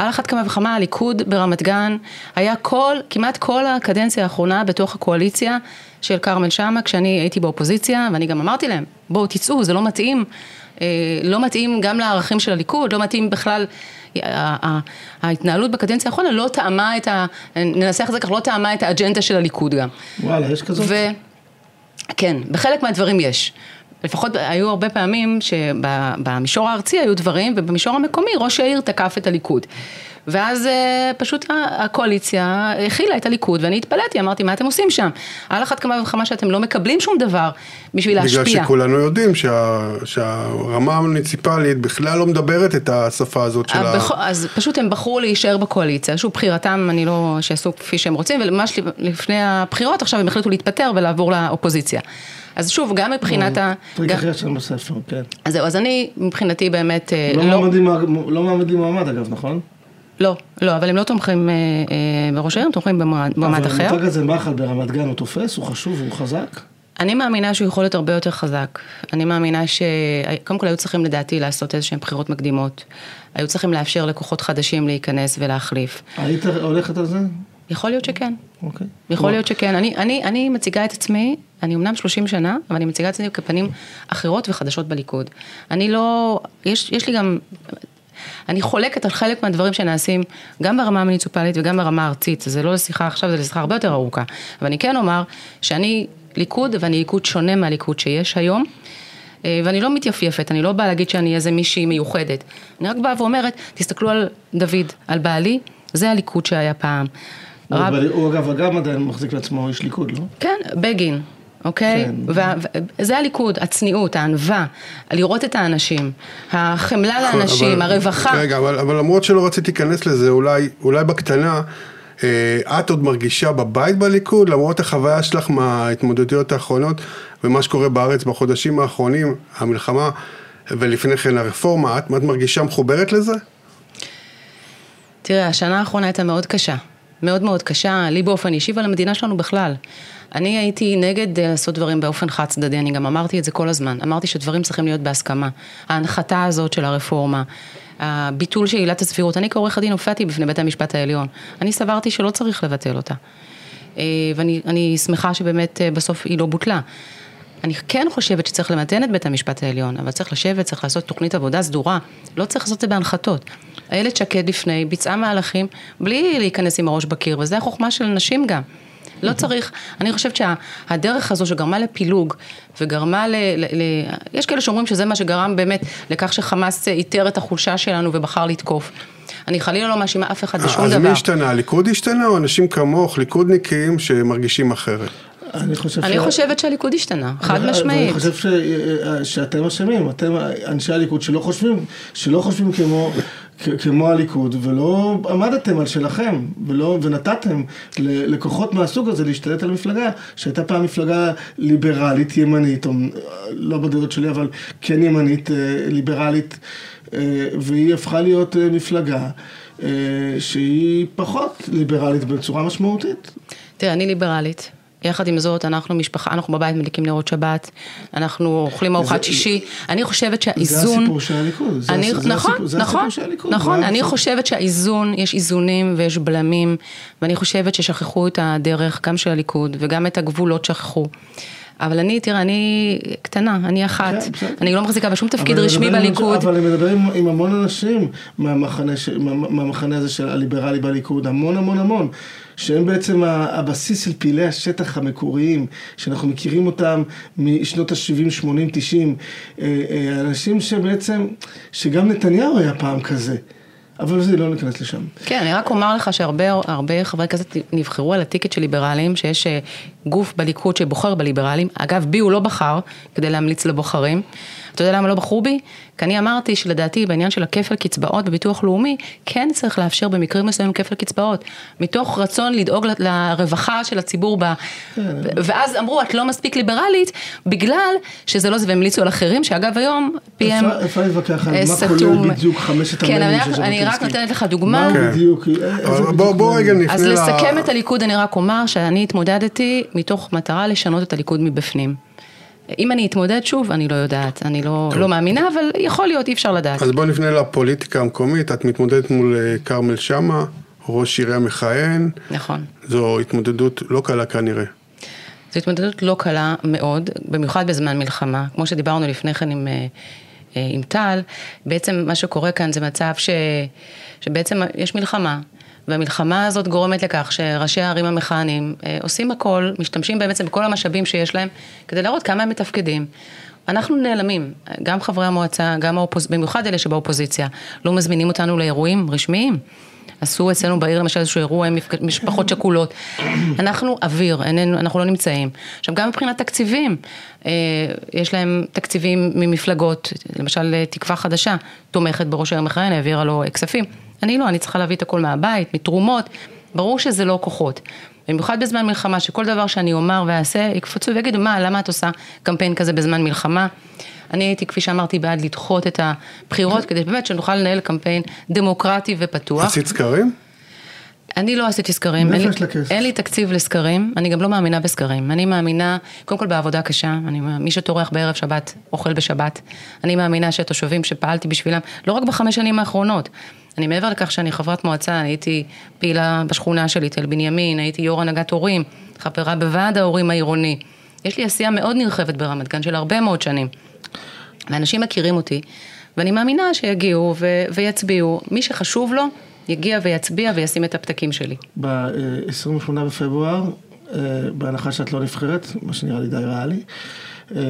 על אחת כמה וכמה הליכוד ברמת גן היה כל, כמעט כל הקדנציה האחרונה בתוך הקואליציה של כרמל שאמה, כשאני הייתי באופוזיציה, ואני גם אמרתי להם, בואו תצאו, זה לא מתאים. אה, לא מתאים גם לערכים של הליכוד, לא מתאים בכלל, ההתנהלות בקדנציה האחרונה לא טעמה את ה... ננסח את זה כך, לא טעמה את האג'נדה של הליכוד גם. וואלה, יש כזאת? ו... כן, בחלק מהדברים יש. לפחות היו הרבה פעמים שבמישור הארצי היו דברים, ובמישור המקומי ראש העיר תקף את הליכוד. ואז אה, פשוט ה- הקואליציה הכילה את הליכוד, ואני התפלאתי, אמרתי, מה אתם עושים שם? על אחת כמה וכמה שאתם לא מקבלים שום דבר בשביל להשפיע. בגלל שכולנו יודעים שה, שהרמה המוניציפלית בכלל לא מדברת את השפה הזאת של ה... הבכ... אז פשוט הם בחרו להישאר בקואליציה, שוב בחירתם, אני לא, שיעשו כפי שהם רוצים, וממש לפני הבחירות עכשיו הם החליטו להתפטר ולעבור לאופוזיציה. אז שוב, גם מבחינת ה... טריק אחר שם בספר, כן. אז זהו, אז אני מבחינתי באמת, אה, לא מעמדים- לא מעמדים מועמד אגב, נכון? לא, לא, אבל הם לא תומכים אה, אה, בראש העיר, הם תומכים במועמד אחר. אבל המותג הזה מחל ברמת גן הוא תופס, הוא חשוב, הוא חזק? אני מאמינה שהוא יכול להיות הרבה יותר חזק. אני מאמינה ש... קודם כל היו צריכים לדעתי לעשות איזה שהן בחירות מקדימות. היו צריכים לאפשר לכוחות חדשים להיכנס ולהחליף. היית הולכת על זה? יכול להיות שכן. אוקיי. יכול להיות שכן. אני, אני, אני מציגה את עצמי, אני אמנם 30 שנה, אבל אני מציגה את עצמי כפנים אחרות וחדשות בליכוד. אני לא, יש, יש לי גם, אני חולקת על חלק מהדברים שנעשים, גם ברמה המוניציפלית וגם ברמה הארצית. זה לא לשיחה עכשיו, זה לשיחה הרבה יותר ארוכה. אבל אני כן אומר שאני ליכוד, ואני ליכוד שונה מהליכוד שיש היום. אה, ואני לא מתייפייפת, אני לא באה להגיד שאני איזה מישהי מיוחדת. אני רק באה ואומרת, תסתכלו על דוד, על בעלי, זה הליכוד שהיה פעם. רב- אבל הוא אגב גם עדיין מחזיק לעצמו איש ליכוד, לא? כן, בגין, אוקיי? כן. וזה הליכוד, הצניעות, הענווה, לראות את האנשים, החמלה לאנשים, אבל- הרווחה. רגע, אבל, אבל למרות שלא רציתי להיכנס לזה, אולי, אולי בקטנה, אה, את עוד מרגישה בבית בליכוד, למרות החוויה שלך מההתמודדויות האחרונות ומה שקורה בארץ בחודשים האחרונים, המלחמה, ולפני כן הרפורמה, את, את מרגישה מחוברת לזה? תראה, השנה האחרונה הייתה מאוד קשה. מאוד מאוד קשה, לי באופן אישי ולמדינה שלנו בכלל. אני הייתי נגד אה, לעשות דברים באופן חד צדדי, אני גם אמרתי את זה כל הזמן. אמרתי שדברים צריכים להיות בהסכמה. ההנחתה הזאת של הרפורמה, הביטול של עילת הסבירות, אני כעורך הדין הופעתי בפני בית המשפט העליון. אני סברתי שלא צריך לבטל אותה. אה, ואני אני שמחה שבאמת אה, בסוף היא לא בוטלה. אני כן חושבת שצריך למתן את בית המשפט העליון, אבל צריך לשבת, צריך לעשות תוכנית עבודה סדורה, לא צריך לעשות את זה בהנחתות. איילת שקד לפני ביצעה מהלכים בלי להיכנס עם הראש בקיר, וזה החוכמה של נשים גם. לא צריך, אני חושבת שהדרך הזו שגרמה לפילוג וגרמה ל, ל, ל... יש כאלה שאומרים שזה מה שגרם באמת לכך שחמאס איתר את החולשה שלנו ובחר לתקוף. אני חלילה לא מאשימה אף אחד בשום אז דבר. מי השתנה? הליכוד השתנה או אנשים כמוך, ליכודניקים, שמרגישים אחרת? אני חושב אני ש- חושבת שהליכוד השתנה, חד משמעית. ואני חושב ש... שאתם אשמים, אתם אנשי הליכוד שלא חושבים, שלא חושבים כמו, כמו הליכוד, ולא עמדתם על שלכם, ולא, ונתתם לכוחות מהסוג הזה להשתלט על מפלגה, שהייתה פעם מפלגה ליברלית, ימנית, או, לא בדעות שלי, אבל כן ימנית, אה, ליברלית, אה, והיא הפכה להיות אה, מפלגה. אה, שהיא פחות ליברלית בצורה משמעותית. תראה, אני ליברלית. יחד עם זאת, אנחנו משפחה, אנחנו בבית מדליקים נרות שבת, אנחנו אוכלים ארוחת זה- שישי. אני חושבת זה שהאיזון... הסיפור של הליכוד. זה אני, זה נכון, הסיפור- זה נכון, הסיפור של הליכוד. נכון, זה אני הסיפור. חושבת שהאיזון, יש איזונים ויש בלמים, ואני חושבת ששכחו את הדרך, גם של הליכוד, וגם את הגבולות שכחו. אבל אני, תראה, אני קטנה, אני אחת, כן. אני לא מחזיקה בשום תפקיד רשמי בליכוד. אבל אני מדבר עם, עם המון אנשים מהמחנה, ש, מה, מהמחנה הזה של הליברלי בליכוד, המון המון המון, שהם בעצם הבסיס של פעילי השטח המקוריים, שאנחנו מכירים אותם משנות ה-70, 80, 90, אה, אה, אנשים שבעצם, שגם נתניהו היה פעם כזה, אבל זה, לא ניכנס לשם. כן, אני רק אומר לך שהרבה הרבה חברי כנסת נבחרו על הטיקט של ליברלים, שיש אה, גוף בליכוד שבוחר בליברלים. אגב, בי הוא לא בחר כדי להמליץ לבוחרים. אתה יודע למה לא בחרו בי? כי אני אמרתי שלדעתי בעניין של הכפל קצבאות בביטוח לאומי, כן צריך לאפשר במקרים מסוימים כפל קצבאות, מתוך רצון לדאוג ל- לרווחה של הציבור בה. ואז אמרו, את לא מספיק ליברלית, בגלל שזה לא זה, והמליצו על אחרים, שאגב היום, PM אפשר- אפשר להתווכח על אה, מה. כולל בדיוק חמשת כן, המ"מים אני של רק- אני רק ז'בוטינסקי. נותנת לך דוגמה. מה כן. בדיוק? בוא? רגע נפנה אז ל... לסכם את הליכוד, אני רק אומר שאני התמודדתי מתוך מטרה לשנות את הליכוד מבפנים. אם אני אתמודד שוב, אני לא יודעת, אני לא, לא מאמינה, אבל יכול להיות, אי אפשר לדעת. אז בוא נפנה לפוליטיקה המקומית, את מתמודדת מול אה, כרמל שאמה, ראש עירייה מכהן, נכון. זו התמודדות לא קלה כנראה. זו התמודדות לא קלה מאוד, במיוחד בזמן מלחמה. כמו שדיברנו לפני כן עם, אה, אה, עם טל, בעצם מה שקורה כאן זה מצב ש, שבעצם יש מלחמה. והמלחמה הזאת גורמת לכך שראשי הערים המכהנים אה, עושים הכל, משתמשים בעצם בכל המשאבים שיש להם, כדי להראות כמה הם מתפקדים. אנחנו נעלמים, גם חברי המועצה, גם האופוז... במיוחד אלה שבאופוזיציה, לא מזמינים אותנו לאירועים רשמיים. עשו אצלנו בעיר למשל איזשהו אירוע עם משפחות שכולות. אנחנו אוויר, איננו, אנחנו לא נמצאים. עכשיו גם מבחינת תקציבים, אה, יש להם תקציבים ממפלגות, למשל אה, תקווה חדשה, תומכת בראש העיר מכהן, העבירה לו כספים. אני לא, אני צריכה להביא את הכל מהבית, מתרומות, ברור שזה לא כוחות. במיוחד בזמן מלחמה, שכל דבר שאני אומר ואעשה, יקפצו ויגידו, מה, למה את עושה קמפיין כזה בזמן מלחמה? אני הייתי, כפי שאמרתי, בעד לדחות את הבחירות, כדי באמת שנוכל לנהל קמפיין דמוקרטי ופתוח. עשית סקרים? אני לא עשיתי סקרים, אין לי? אין לי תקציב לסקרים, אני גם לא מאמינה בסקרים. אני מאמינה, קודם כל בעבודה קשה, אני, מי שטורח בערב שבת, אוכל בשבת. אני מאמינה שהתושבים שפעלתי בשבילם, לא רק בחמש שנים האחרונות, אני מעבר לכך שאני חברת מועצה, הייתי פעילה בשכונה שלי, תל בנימין, הייתי יו"ר הנהגת הורים, חברה בוועד ההורים העירוני. יש לי עשייה מאוד נרחבת ברמת גן של הרבה מאוד שנים. ואנשים מכירים אותי, ואני מאמינה שיגיעו ו- ויצביעו. מי שחשוב לו, יגיע ויצביע וישים את הפתקים שלי. ב-28 בפברואר, אה, בהנחה שאת לא נבחרת, מה שנראה לי די ריאלי. אה,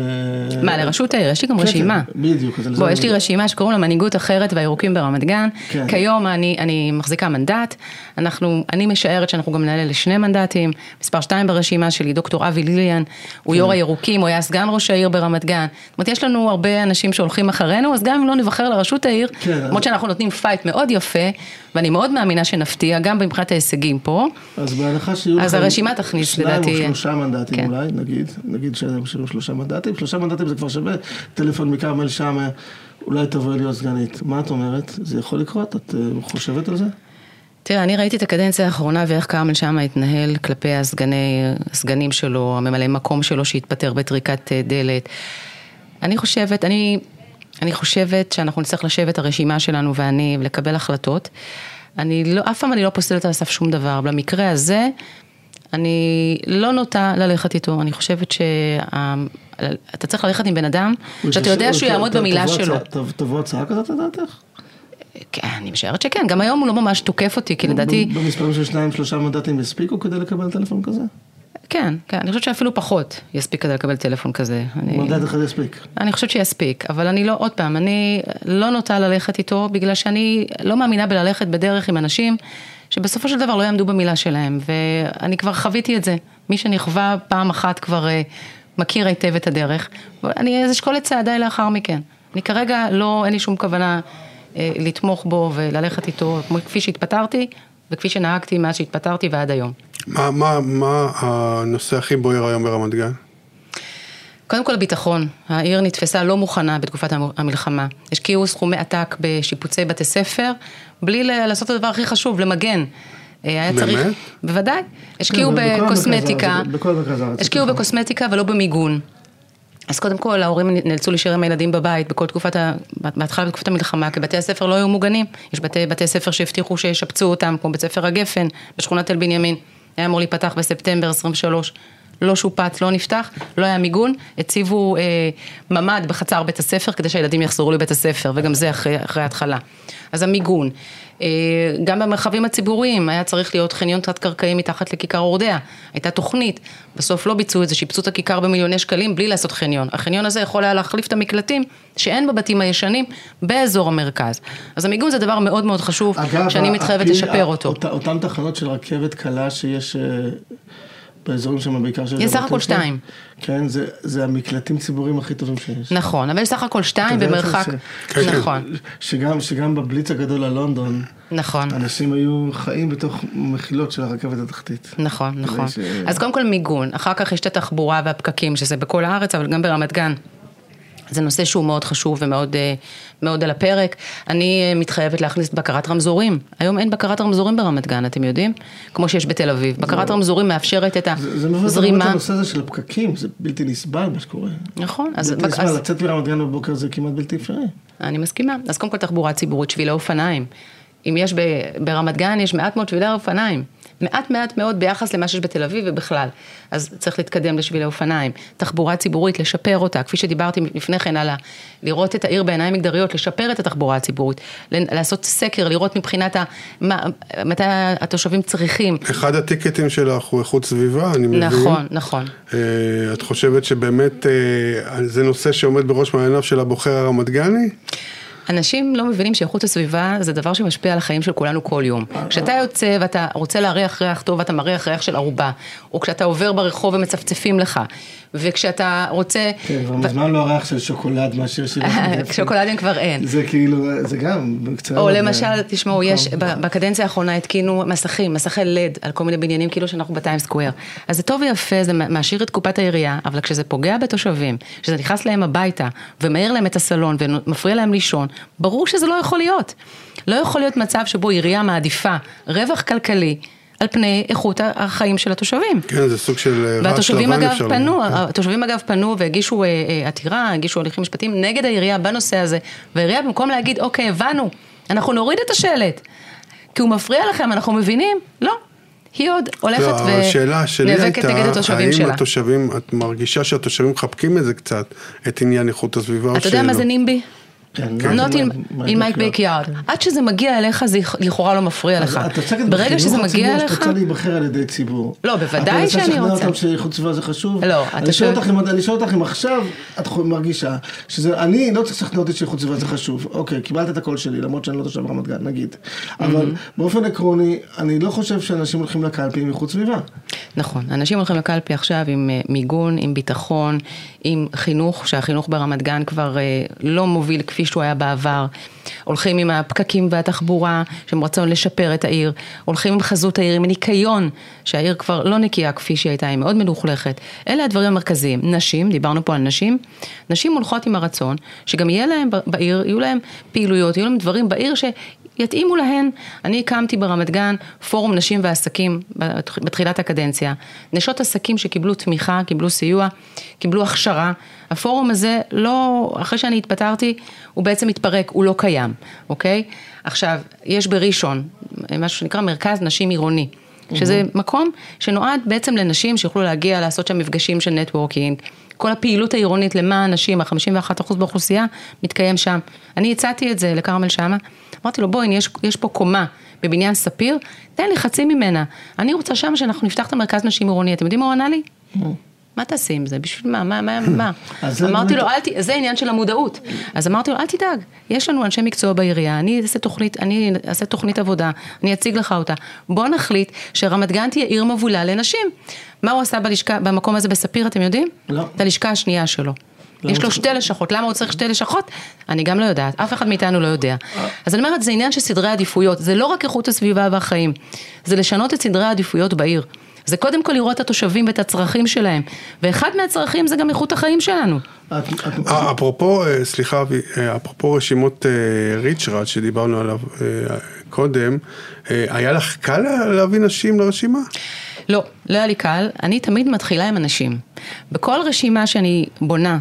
מה, לראשות העיר? יש לי גם כן, רשימה. כן, בדיוק. בוא, יש לי. רשימה שקוראים לה מנהיגות אחרת והירוקים ברמת גן. כן. כיום אני, אני מחזיקה מנדט. אנחנו, אני משערת שאנחנו גם נעלה לשני מנדטים. מספר שתיים ברשימה שלי, דוקטור אבי ליליאן, הוא. יו"ר הירוקים, הוא היה סגן ראש העיר ברמת גן. זאת אומרת, יש לנו הרבה אנשים שהולכים אחרינו, אז גם אם לא נבחר לראשות העיר, למרות שאנחנו נותנים פייט מאוד יפה, ואני מאוד מאמינה שנפתיע, גם מבחינת ההישגים פה. אז בהנחה שיהיו אז לכם הרשימה תכניס, לדעתי. שניים או שלושה מנדטים. אולי, נגיד, נגיד שלושה מנדטים, שלושה מנדטים זה כבר שווה טלפון מכרמל שאמה, אולי תבואי להיות סגנית. מה את אומרת? זה יכול לקרות? את אה, חושבת על זה? תראה, אני ראיתי את הקדנציה האחרונה ואיך כרמל שאמה התנהל כלפי הסגני, הסגנים שלו, הממלא מקום שלו שהתפטר בטריקת אה, דלת. אני חושבת, אני, אני חושבת שאנחנו נצטרך לשבת הרשימה שלנו ואני ולקבל החלטות. אני לא, אף פעם אני לא פוסלת על הסף שום דבר. במקרה הזה, אני לא נוטה ללכת איתו. אני חושבת שאתה צריך ללכת עם בן אדם, שאתה יודע שהוא יעמוד במילה שלו. תבוא הצעה כזאת לדעתך? כן, אני משערת שכן, גם היום הוא לא ממש תוקף אותי, כי לדעתי... במספרים של שניים שלושה מנדטים יספיקו כדי לקבל טלפון כזה? כן, כן, אני חושבת שאפילו פחות יספיק כדי לקבל טלפון כזה. מנדט אחד יספיק. אני חושבת שיספיק, אבל אני לא, עוד פעם, אני לא נוטה ללכת איתו, בגלל שאני לא מאמינה בללכת בדרך עם אנשים שבסופו של דבר לא יעמדו במילה שלהם, ואני כבר חוויתי את זה. מי שנכווה פעם אחת כבר אה, מכיר היטב את הדרך. אני אשקול את צעדיי לאחר מכן. אני כרגע לא, אין לי שום כוונה אה, לתמוך בו וללכת איתו, כפי שהתפטרתי, וכפי שנהגתי מאז שהתפטרתי ועד היום. מה, מה, מה הנושא הכי בוער היום ברמת גן? קודם כל ביטחון, העיר נתפסה לא מוכנה בתקופת המ- המלחמה. השקיעו סכומי עתק בשיפוצי בתי ספר, בלי לעשות את הדבר הכי חשוב, למגן. אה, היה באמת? צריך, בוודאי, השקיעו כן, בכל המרכז בקוסמטיקה. השקיעו. בקוסמטיקה ולא במיגון. אז קודם כל ההורים נאלצו להישאר עם הילדים בבית בכל תקופת, ה... בהתחלה בתקופת המלחמה, כי בתי הספר לא היו מוגנים. יש בתי, בתי ספר שהבטיחו שישפצו אותם, כמו בית ספר הגפן, בשכונת תל בנימין. היה אמור להיפתח בספטמבר 23. לא שופץ, לא נפתח, לא היה מיגון, הציבו אה, ממ"ד בחצר בית הספר כדי שהילדים יחזרו לבית הספר, וגם זה אחרי, אחרי ההתחלה. אז המיגון. אה, גם במרחבים הציבוריים היה צריך להיות חניון תת-קרקעי מתחת לכיכר אורדע. הייתה תוכנית, בסוף לא ביצעו את זה, שיפצו את הכיכר במיליוני שקלים בלי לעשות חניון. החניון הזה יכול היה להחליף את המקלטים שאין בבתים הישנים באזור המרכז. אז המיגון זה דבר מאוד מאוד חשוב, אגב, שאני מתחייבת לשפר אותו. אות- אותן תחנות של רכבת קלה שיש אה, באזורים שם בעיקר של... יש סך הכל. שתיים. כן, זה, זה המקלטים ציבוריים הכי טובים שיש. נכון, אבל יש סך הכל שתיים במרחק, ש- כן, כן. נכון, שגם, שגם בבליץ הגדול ללונדון, נכון. אנשים היו חיים בתוך מחילות של הרכבת התחתית. נכון, נכון. ש- אז קודם כל מיגון, אחר כך יש את התחבורה והפקקים, שזה בכל הארץ, אבל גם ברמת גן. זה נושא שהוא מאוד חשוב ומאוד אה, מאוד על הפרק. אני אה, מתחייבת להכניס בקרת רמזורים. היום אין בקרת רמזורים ברמת גן, אתם יודעים? כמו שיש בתל אביב. בקרת רמזורים מאפשרת את זה זה מביא אותנו הזרימה. לנושא הזה של הפקקים, זה בלתי נסבל מה שקורה. נכון, אז, בלתי נסבל, אז לצאת מרמת גן בבוקר זה כמעט בלתי אפשרי. אני מסכימה. אז קודם כל תחבורה ציבורית, שבילי אופניים. אם יש ב, ברמת גן, יש מעט מאוד שבילי אופניים. מעט מעט מאוד ביחס למה שיש בתל אביב ובכלל. אז צריך להתקדם לשבילי אופניים. תחבורה ציבורית, לשפר אותה. כפי שדיברתי לפני כן על ה... לראות את העיר בעיניים מגדריות, לשפר את התחבורה הציבורית. לעשות סקר, לראות מבחינת ה... מה, מתי התושבים צריכים. אחד הטיקטים שלך הוא איכות סביבה, אני מבין. נכון, נכון. אה, את חושבת שבאמת אה, זה נושא שעומד בראש מעייניו של הבוחר הרמת גני? אנשים לא מבינים שאיכות הסביבה זה דבר שמשפיע על החיים של כולנו כל יום. כשאתה יוצא ואתה רוצה להריח ריח טוב ואתה מריח ריח של ערובה, או כשאתה עובר ברחוב ומצפצפים לך, וכשאתה רוצה... כן, כבר מזמן לא הריח של שוקולד מאשר של... שוקולדים כבר אין. זה כאילו, זה גם בקצרה. או אבל- למשל, תשמעו, יש, נכון. בקדנציה האחרונה התקינו מסכים, מסכי לד על כל מיני בניינים, כאילו שאנחנו בטיימס סקוויר. אז זה טוב ויפה, זה מעשיר את קופת העירייה, אבל כשזה פוגע בתושבים, כשזה נכנס להם הביתה, ומאיר להם את הסלון, ומפריע להם לישון, ברור שזה לא יכול להיות. לא יכול להיות מצב שבו עירייה מעדיפה רווח כלכלי. על פני איכות החיים של התושבים. כן, זה סוג של רעש והתושבים לבן אגב אפשר פנו, לומר. כן. התושבים אגב פנו והגישו אה, אה, עתירה, הגישו הליכים משפטיים נגד העירייה בנושא הזה, והעירייה במקום להגיד, אוקיי, הבנו, אנחנו נוריד את השלט, כי הוא מפריע לכם, אנחנו מבינים, לא. היא עוד הולכת לא, השאלה שלי ונאבקת נגד הייתה, התושבים האם שלה. התושבים, את מרגישה שהתושבים מחבקים את זה קצת, את עניין איכות הסביבה או אתה יודע מה זה נימבי? כן, Not in, מה- in מה- my backyard. עד שזה מגיע אליך זה לכאורה לא מפריע לך. את עוסקת ברגע שזה בחינוך מגיע הציבור אליך... שאתה רוצה להיבחר על ידי ציבור. לא, בוודאי את שאני לשכנע רוצה. אותם שאיכות סביבה זה חשוב? לא, אתה אני שואל אני שואל אותך אם עכשיו את מרגישה שזה, אני לא צריך לשכנע אותי שאיכות סביבה זה חשוב. אוקיי, קיבלת את הקול שלי, למרות שאני לא תושב רמת גן, נגיד. אבל באופן עקרוני, אני לא חושב שאנשים הולכים לקלפי עם איכות סביבה. נכון, אנשים הולכים לקלפי עכשיו עם אה, מיגון, עם ביטחון, עם חינוך, שהחינוך ברמת גן כבר אה, לא מוביל כפי שהוא היה בעבר. הולכים עם הפקקים והתחבורה, שהם רצון לשפר את העיר. הולכים עם חזות העיר, עם ניקיון, שהעיר כבר לא נקייה כפי שהיא הייתה, היא מאוד מלוכלכת. אלה הדברים המרכזיים. נשים, דיברנו פה על נשים, נשים הולכות עם הרצון, שגם יהיה להם בעיר, יהיו להם פעילויות, יהיו להם דברים בעיר ש... יתאימו להן. אני הקמתי ברמת גן פורום נשים ועסקים בת- בתחילת הקדנציה. נשות עסקים שקיבלו תמיכה, קיבלו סיוע, קיבלו הכשרה. הפורום הזה לא, אחרי שאני התפטרתי, הוא בעצם התפרק, הוא לא קיים, אוקיי? עכשיו, יש בראשון, משהו שנקרא מרכז נשים עירוני. שזה מקום שנועד בעצם לנשים שיוכלו להגיע, לעשות שם מפגשים של נטוורקינג. כל הפעילות העירונית למען נשים, ה-51% באוכלוסייה, מתקיים שם. אני הצעתי את זה לכרמל שאמה, אמרתי לו, בואי, יש, יש פה קומה בבניין ספיר, תן לי חצי ממנה. אני רוצה שם שאנחנו נפתח את המרכז נשים עירוני. אתם יודעים מה הוא ענה לי? מה תעשי עם זה? בשביל מה? מה, מה, מה? אמרתי לו, אל ת... זה עניין של המודעות. אז אמרתי לו, אל תדאג, יש לנו אנשי מקצוע בעירייה, אני אעשה תוכנית, אני אעשה תוכנית עבודה, אני אציג לך אותה. בוא נחליט שרמת גן תהיה עיר מבולה לנשים. מה הוא עשה בלשכה, במקום הזה בספיר, אתם יודעים? לא. את הלשכה השנייה שלו. יש לו שתי לשכות, למה הוא צריך שתי לשכות? אני גם לא יודעת, אף אחד מאיתנו לא יודע. אז אני אומרת, זה עניין של סדרי עדיפויות, זה לא רק איכות הסביבה והחיים, זה לשנות את סדרי העדיפויות בעיר. זה קודם כל לראות את התושבים ואת הצרכים שלהם, ואחד מהצרכים זה גם איכות החיים שלנו. אה, אפרופו, אה, סליחה, אבי, אה, אפרופו רשימות ריצ'רד שדיברנו עליו קודם, היה לך קל להביא נשים לרשימה? לא, לא היה לי קל, אני תמיד מתחילה עם אנשים. בכל רשימה שאני בונה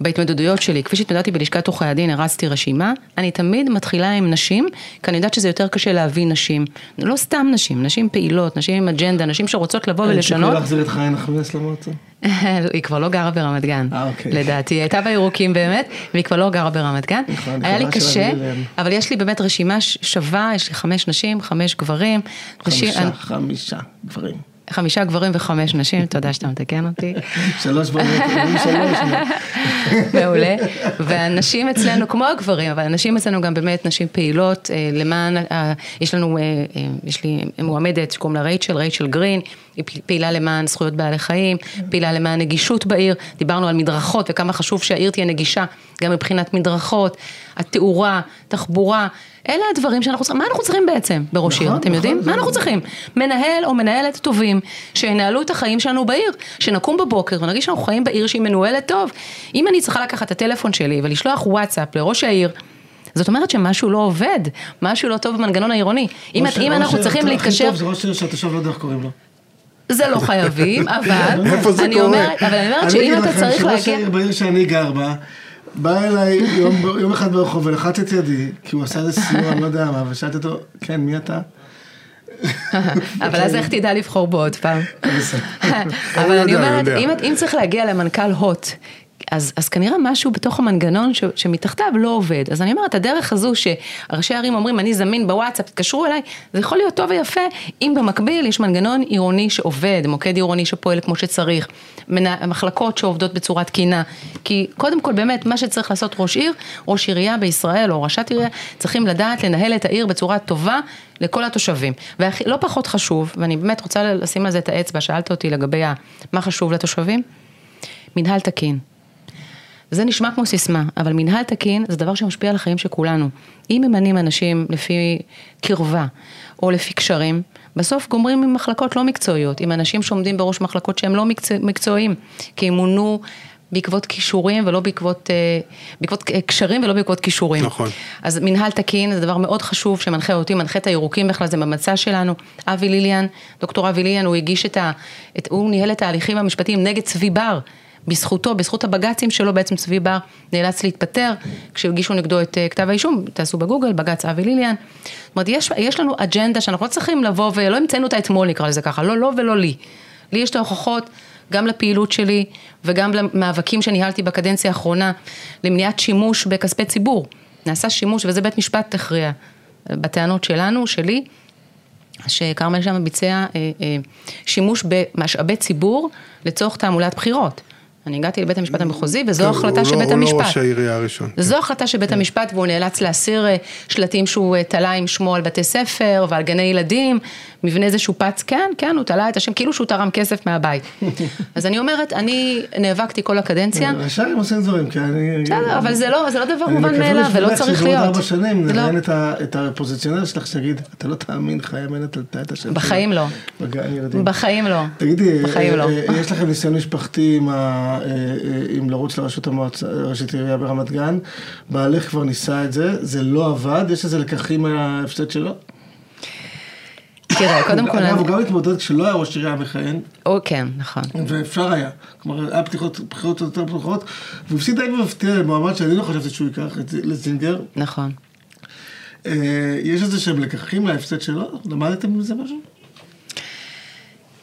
בהתמודדויות שלי, כפי שהתמודדתי בלשכת עורכי הדין, הרצתי רשימה, אני תמיד מתחילה עם נשים, כי אני יודעת שזה יותר קשה להביא נשים. לא סתם נשים, נשים פעילות, נשים עם אג'נדה, נשים שרוצות לבוא אין ולשנות. סיכוי להחזיר את חיה נחמיאס למועצה? היא כבר לא גרה ברמת גן, אה, אוקיי. לדעתי, היא הייתה בירוקים באמת, והיא כבר לא גרה ברמת גן. נכון, היה לי קשה. אבל יש לי באמת רשימה שווה, יש לי חמש נשים, חמש גברים. נשים- חמישה, חמישה גברים. חמישה גברים וחמש נשים, תודה שאתה מתקן אותי. שלוש אומרים שלוש. מעולה. והנשים אצלנו, כמו הגברים, אבל הנשים אצלנו גם באמת נשים פעילות, אה, למען, יש לנו, אה, אה, יש לי מועמדת שקוראים לה רייצ'ל, רייצ'ל גרין, היא פעילה למען זכויות בעלי חיים, פעילה למען נגישות בעיר, דיברנו על מדרכות וכמה חשוב שהעיר תהיה נגישה, גם מבחינת מדרכות, התאורה, תחבורה. אלה הדברים שאנחנו צריכים, מה אנחנו צריכים בעצם בראש עיר, נכון, אתם נכון, יודעים? זה- מה אנחנו צריכים? מנהל או מנהלת טובים, שינהלו את החיים שלנו בעיר, שנקום בבוקר ונרגיש שאנחנו חיים בעיר שהיא מנוהלת טוב. אם אני צריכה לקחת את הטלפון שלי ולשלוח וואטסאפ לראש העיר, זאת אומרת שמשהו לא עובד, משהו לא טוב במנגנון העירוני. אם, אנחנו צריכים הכי להתקשר, טוב זה ראש עיר שהתושב לא יודע איך קוראים לו. זה לא חייבים, אבל, איפה זה אני קורה? אומרת, אבל אני אומרת אני שאם אגיד אתה לכם צריך שראש להגיע, העיר בעיר שאני גר בה, בא אליי יום, יום אחד ברחוב ולחץ את ידי, כי הוא עשה איזה סיור, אני לא יודע מה, ושאלתי אותו, כן, מי אתה? אבל אז איך תדע לבחור בו עוד פעם? אבל אני יודע, אומרת. אם, אם צריך להגיע למנכ"ל הוט, אז, אז כנראה משהו בתוך המנגנון ש, שמתחתיו לא עובד. אז אני אומרת, הדרך הזו שראשי ערים אומרים, אני זמין בוואטסאפ, תתקשרו אליי, זה יכול להיות טוב ויפה, אם במקביל יש מנגנון עירוני שעובד, מוקד עירוני שפועל כמו שצריך, מנה, מחלקות שעובדות בצורה תקינה. כי קודם כל באמת, מה שצריך לעשות ראש עיר, ראש עירייה בישראל או ראשת עירייה, צריכים לדעת לנהל את העיר בצורה טובה לכל התושבים. ולא פחות חשוב, ואני באמת רוצה לשים על זה את האצבע, שאלת אותי לגבי מה חשוב לתושבים, מנהל תקין. זה נשמע כמו סיסמה, אבל מנהל תקין זה דבר שמשפיע על החיים של כולנו. אם ממנים אנשים לפי קרבה או לפי קשרים, בסוף גומרים עם מחלקות לא מקצועיות, עם אנשים שעומדים בראש מחלקות שהם לא מקצוע, מקצועיים, כי הם מונו בעקבות כישורים ולא בעקבות, אה, בעקבות אה, קשרים ולא בעקבות כישורים. נכון. אז מנהל תקין זה דבר מאוד חשוב שמנחה אותי, מנחה את הירוקים בכלל, זה במצע שלנו. אבי ליליאן, דוקטור אבי ליליאן, הוא הגיש את ה... את, הוא ניהל את ההליכים המשפטיים נגד צבי בר. בזכותו, בזכות הבג"צים שלו, בעצם צבי בר נאלץ להתפטר, כשהגישו נגדו את אה, כתב האישום, תעשו בגוגל, בג"ץ אבי ליליאן. זאת אומרת, יש, יש לנו אג'נדה שאנחנו לא צריכים לבוא ולא המצאנו אותה אתמול, נקרא לזה ככה, לא, לא ולא לי. לי יש את ההוכחות גם לפעילות שלי וגם למאבקים שניהלתי בקדנציה האחרונה למניעת שימוש בכספי ציבור. נעשה שימוש, וזה בית משפט הכריע בטענות שלנו, שלי, שכרמל שם ביצע אה, אה, שימוש במשאבי ציבור לצורך תעמולת בחירות. אני הגעתי לבית המשפט המחוזי וזו כן, החלטה של לא- בית הוא לא המשפט. ראש העירייה הראשון. זו החלטה של בית המשפט והוא נאלץ להסיר אה, שלטים שהוא אה, תלה עם שמו על בתי ספר ועל גני ילדים, מבנה זה שופץ, כן, כן, הוא תלה את השם, כאילו שהוא תרם כסף מהבית. אז אני אומרת, אני נאבקתי כל הקדנציה, השאר הם עושים דברים, כי אני... בסדר, אבל זה לא, זה לא דבר אני מובן מקווה מאליו ולא צריך שבעוד להיות. ארבע שנים לא- נראיין את הפוזיציונר שלך שיגיד, אתה לא תאמין, חיה מנת עלתה את השם בחיים לא. בחיים לא. תגידי, אה, לא. אה, יש לכם ניסיון משפחתי עם אה, אה, לרוץ לראשות המועצה, ראשית עירייה ברמת גן, בעלך כבר ניסה את זה, זה לא עבד, יש איזה לקחים מההפסד שלו? תראה, קודם כל, אגב, הוא גם התמודד כשלא היה ראש עירייה מכהן, או כן, נכון. ואפשר היה. כלומר, היה פתיחות, בחירות יותר פתוחות, והוא הפסיד די במפתיע למועמד שאני לא חשבתי שהוא ייקח לזינגר. נכון. אה, יש איזה שהם לקחים מההפסד שלו? למדתם מזה משהו?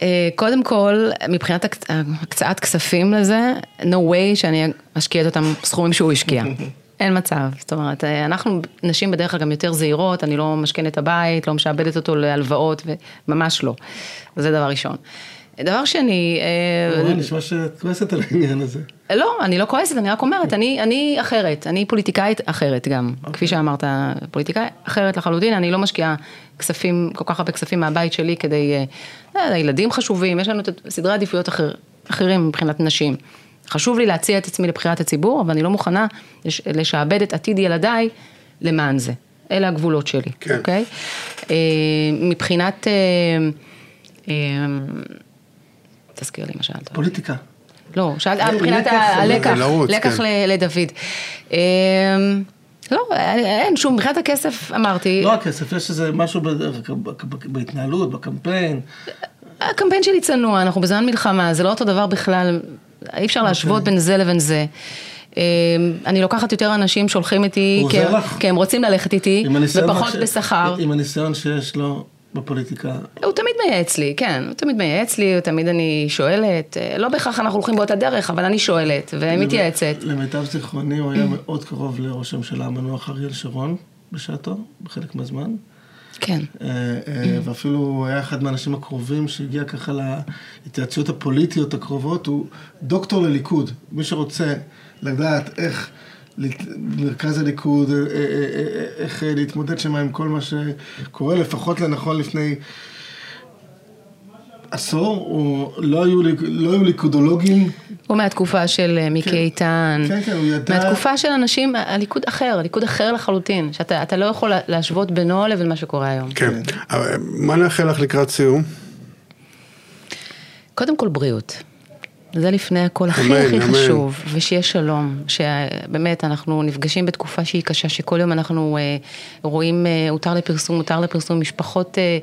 אה, קודם כל, מבחינת הקצ- הקצאת כספים לזה, no way שאני אשקיע את אותם סכומים שהוא השקיע. אין מצב, זאת אומרת, אה, אנחנו נשים בדרך כלל גם יותר זהירות, אני לא משכנת הבית, לא משעבדת אותו להלוואות, וממש לא. זה דבר ראשון. דבר שני, אה, וואי, נשמע שאת כועסת על העניין הזה. לא, אני לא כועסת, אני רק אומרת, אני, אני אחרת, אני פוליטיקאית אחרת גם. Okay. כפי שאמרת, פוליטיקאית אחרת לחלוטין, אני לא משקיעה כספים, כל כך הרבה כספים מהבית שלי כדי, אה, הילדים חשובים, יש לנו סדרי עדיפויות אחר, אחרים מבחינת נשים. חשוב לי להציע את עצמי לבחירת הציבור, אבל אני לא מוכנה לש, לשעבד את עתיד ילדיי למען זה. אלה הגבולות שלי, כן. אוקיי? אה, מבחינת, אה, אה, תזכיר לי מה שאלת. פוליטיקה. לא, שאלת, אה, מבחינת לקח, הלקח, לקח כן. ל- לדוד. אמ, לא, אין שום, מבחינת הכסף אמרתי, לא הכסף, יש איזה משהו בהתנהלות, בקמפיין. הקמפיין שלי צנוע, אנחנו בזמן מלחמה, זה לא אותו דבר בכלל, אי אפשר להשוות בין זה לבין זה. אמ, אני לוקחת יותר אנשים שהולכים איתי, כי הם-? כי הם רוצים ללכת איתי, ופחות ש- בשכר. עם הניסיון שיש לו בפוליטיקה. הוא תמיד מייעץ לי, כן, הוא תמיד מייעץ לי, הוא תמיד אני שואלת, אה, לא בהכרח אנחנו הולכים באותה דרך, אבל אני שואלת ומתייעצת. למיטב זיכרוני הוא היה מאוד קרוב לראש הממשלה המנוח אריאל שרון בשעתו, בחלק מהזמן. כן. אה, אה, ואפילו היה אחד מהאנשים הקרובים שהגיע ככה להתייעצויות הפוליטיות הקרובות, הוא דוקטור לליכוד. מי שרוצה לדעת איך מרכז הליכוד, אה, איך להתמודד שם עם כל מה שקורה, לפחות לנכון לפני עשור, או לא היו, לא היו ליכודולוגים. הוא מהתקופה של אה, מיקי כן. איתן. כן, כן, הוא ידע... מהתקופה של אנשים, הליכוד אחר, הליכוד אחר לחלוטין, שאתה לא יכול להשוות בינו לבין מה שקורה היום. כן. כן. מה נאחל לך לקראת סיום? קודם כל בריאות. זה לפני הכל הכי אמן, הכי אמן. חשוב, ושיהיה שלום, שבאמת אנחנו נפגשים בתקופה שהיא קשה, שכל יום אנחנו אה, רואים אה, הותר לפרסום, הותר לפרסום, משפחות, אה,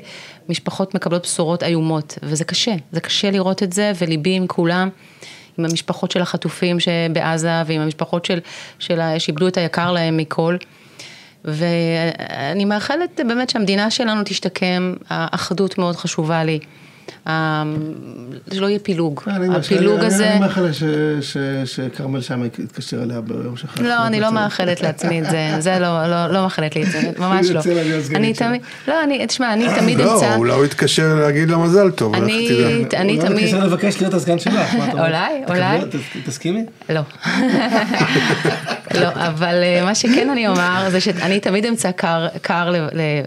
משפחות מקבלות בשורות איומות, וזה קשה, זה קשה לראות את זה, וליבי עם כולם, עם המשפחות של החטופים שבעזה, ועם המשפחות של, של שאיבדו את היקר להם מכל. ואני מאחלת באמת שהמדינה שלנו תשתקם, האחדות מאוד חשובה לי. שלא יהיה פילוג. הפילוג הזה... אני מאחל שכרמל שם יתקשר אליה ביום שלך. לא, אני לא מאחלת לעצמי את זה, זה לא, לא, לא מאחלת לי את זה, ממש לא. אני תמיד, לא, אני, תשמע, אני תמיד אמצא... לא, אולי הוא יתקשר להגיד לה מזל טוב, אני תמיד... אולי הוא יתקשר לבקש להיות הסגן שלך, אולי, אולי. תסכימי? לא. לא, אבל אה, מה שכן אני אומר, זה שאני תמיד אמצא קר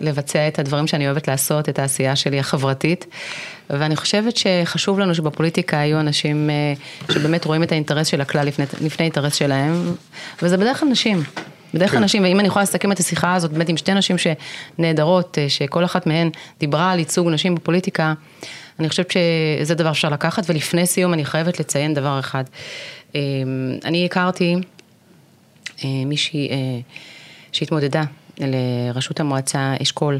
לבצע את הדברים שאני אוהבת לעשות, את העשייה שלי החברתית. ואני חושבת שחשוב לנו שבפוליטיקה יהיו אנשים אה, שבאמת רואים את האינטרס של הכלל לפני, לפני האינטרס שלהם, וזה בדרך כלל נשים. בדרך כלל כן. נשים, ואם אני יכולה לסכם את השיחה הזאת באמת עם שתי נשים שנהדרות, אה, שכל אחת מהן דיברה על ייצוג נשים בפוליטיקה, אני חושבת שזה דבר שאפשר לקחת, ולפני סיום אני חייבת לציין דבר אחד. אה, אני הכרתי מישהי שהתמודדה לראשות המועצה אשכול.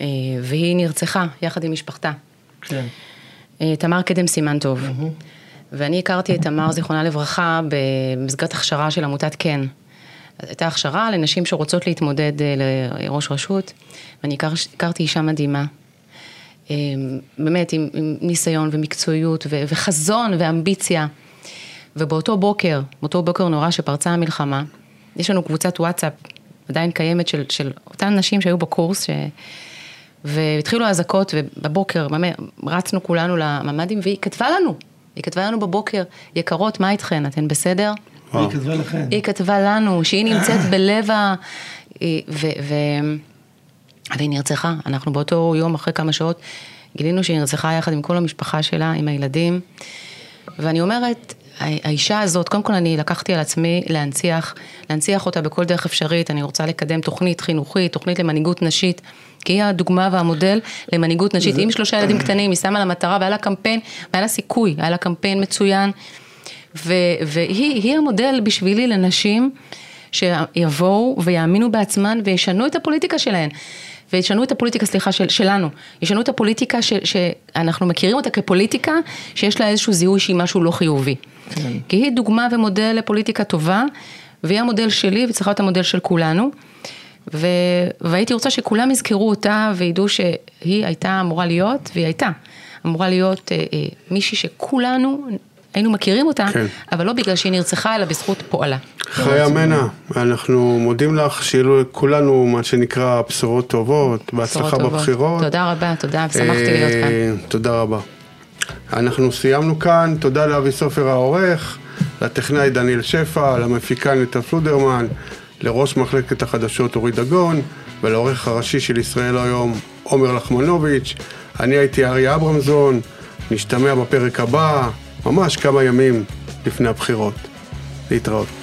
אה, והיא נרצחה יחד עם משפחתה. כן. אה, תמר קדם סימן טוב. Mm-hmm. ואני הכרתי את תמר, זיכרונה לברכה, במסגרת הכשרה של עמותת כן. הייתה הכשרה לנשים שרוצות להתמודד אה, לראש רשות, ואני הכר, הכרתי אישה מדהימה. באמת, עם, עם ניסיון ומקצועיות ו, וחזון ואמביציה. ובאותו בוקר, באותו בוקר נורא שפרצה המלחמה, יש לנו קבוצת וואטסאפ עדיין קיימת של, של אותן נשים שהיו בקורס, ש... והתחילו האזעקות, ובבוקר, רצנו כולנו לממ"דים, והיא כתבה לנו, היא כתבה לנו בבוקר, יקרות, מה איתכן, אתן בסדר? היא כתבה לכן. היא כתבה לנו, שהיא נמצאת בלב ה... ו... ו... והיא נרצחה, אנחנו באותו יום, אחרי כמה שעות, גילינו שהיא נרצחה יחד עם כל המשפחה שלה, עם הילדים. ואני אומרת, האישה הזאת, קודם כל אני לקחתי על עצמי להנציח, להנציח אותה בכל דרך אפשרית, אני רוצה לקדם תוכנית חינוכית, תוכנית למנהיגות נשית, כי היא הדוגמה והמודל למנהיגות נשית. עם שלושה ילדים קטנים, היא שמה לה מטרה והיה לה קמפיין, והיה לה סיכוי, היה לה קמפיין מצוין, ו, והיא המודל בשבילי לנשים שיבואו ויאמינו בעצמן וישנו את הפוליטיקה שלהן. וישנו את הפוליטיקה, סליחה, של, שלנו, ישנו את הפוליטיקה ש, שאנחנו מכירים אותה כפוליטיקה שיש לה איזשהו זיהוי שהיא משהו לא חיובי. כן. כי היא דוגמה ומודל לפוליטיקה טובה, והיא המודל שלי וצריכה להיות המודל של כולנו. ו... והייתי רוצה שכולם יזכרו אותה וידעו שהיא הייתה אמורה להיות, והיא הייתה אמורה להיות אה, אה, מישהי שכולנו היינו מכירים אותה, כן. אבל לא בגלל שהיא נרצחה, אלא בזכות פועלה. חיה מנע, אנחנו מודים לך, שיהיו לכולנו מה שנקרא בשורות טובות, בהצלחה בבחירות. תודה רבה, תודה, ושמחתי להיות כאן. אה, תודה רבה. אנחנו סיימנו כאן, תודה לאבי סופר העורך, לטכנאי דניאל שפע, למפיקה נטע פלודרמן, לראש מחלקת החדשות אורי דגון, ולעורך הראשי של ישראל היום, עומר לחמנוביץ'. אני הייתי אריה אברמזון, נשתמע בפרק הבא. ממש כמה ימים לפני הבחירות. להתראות.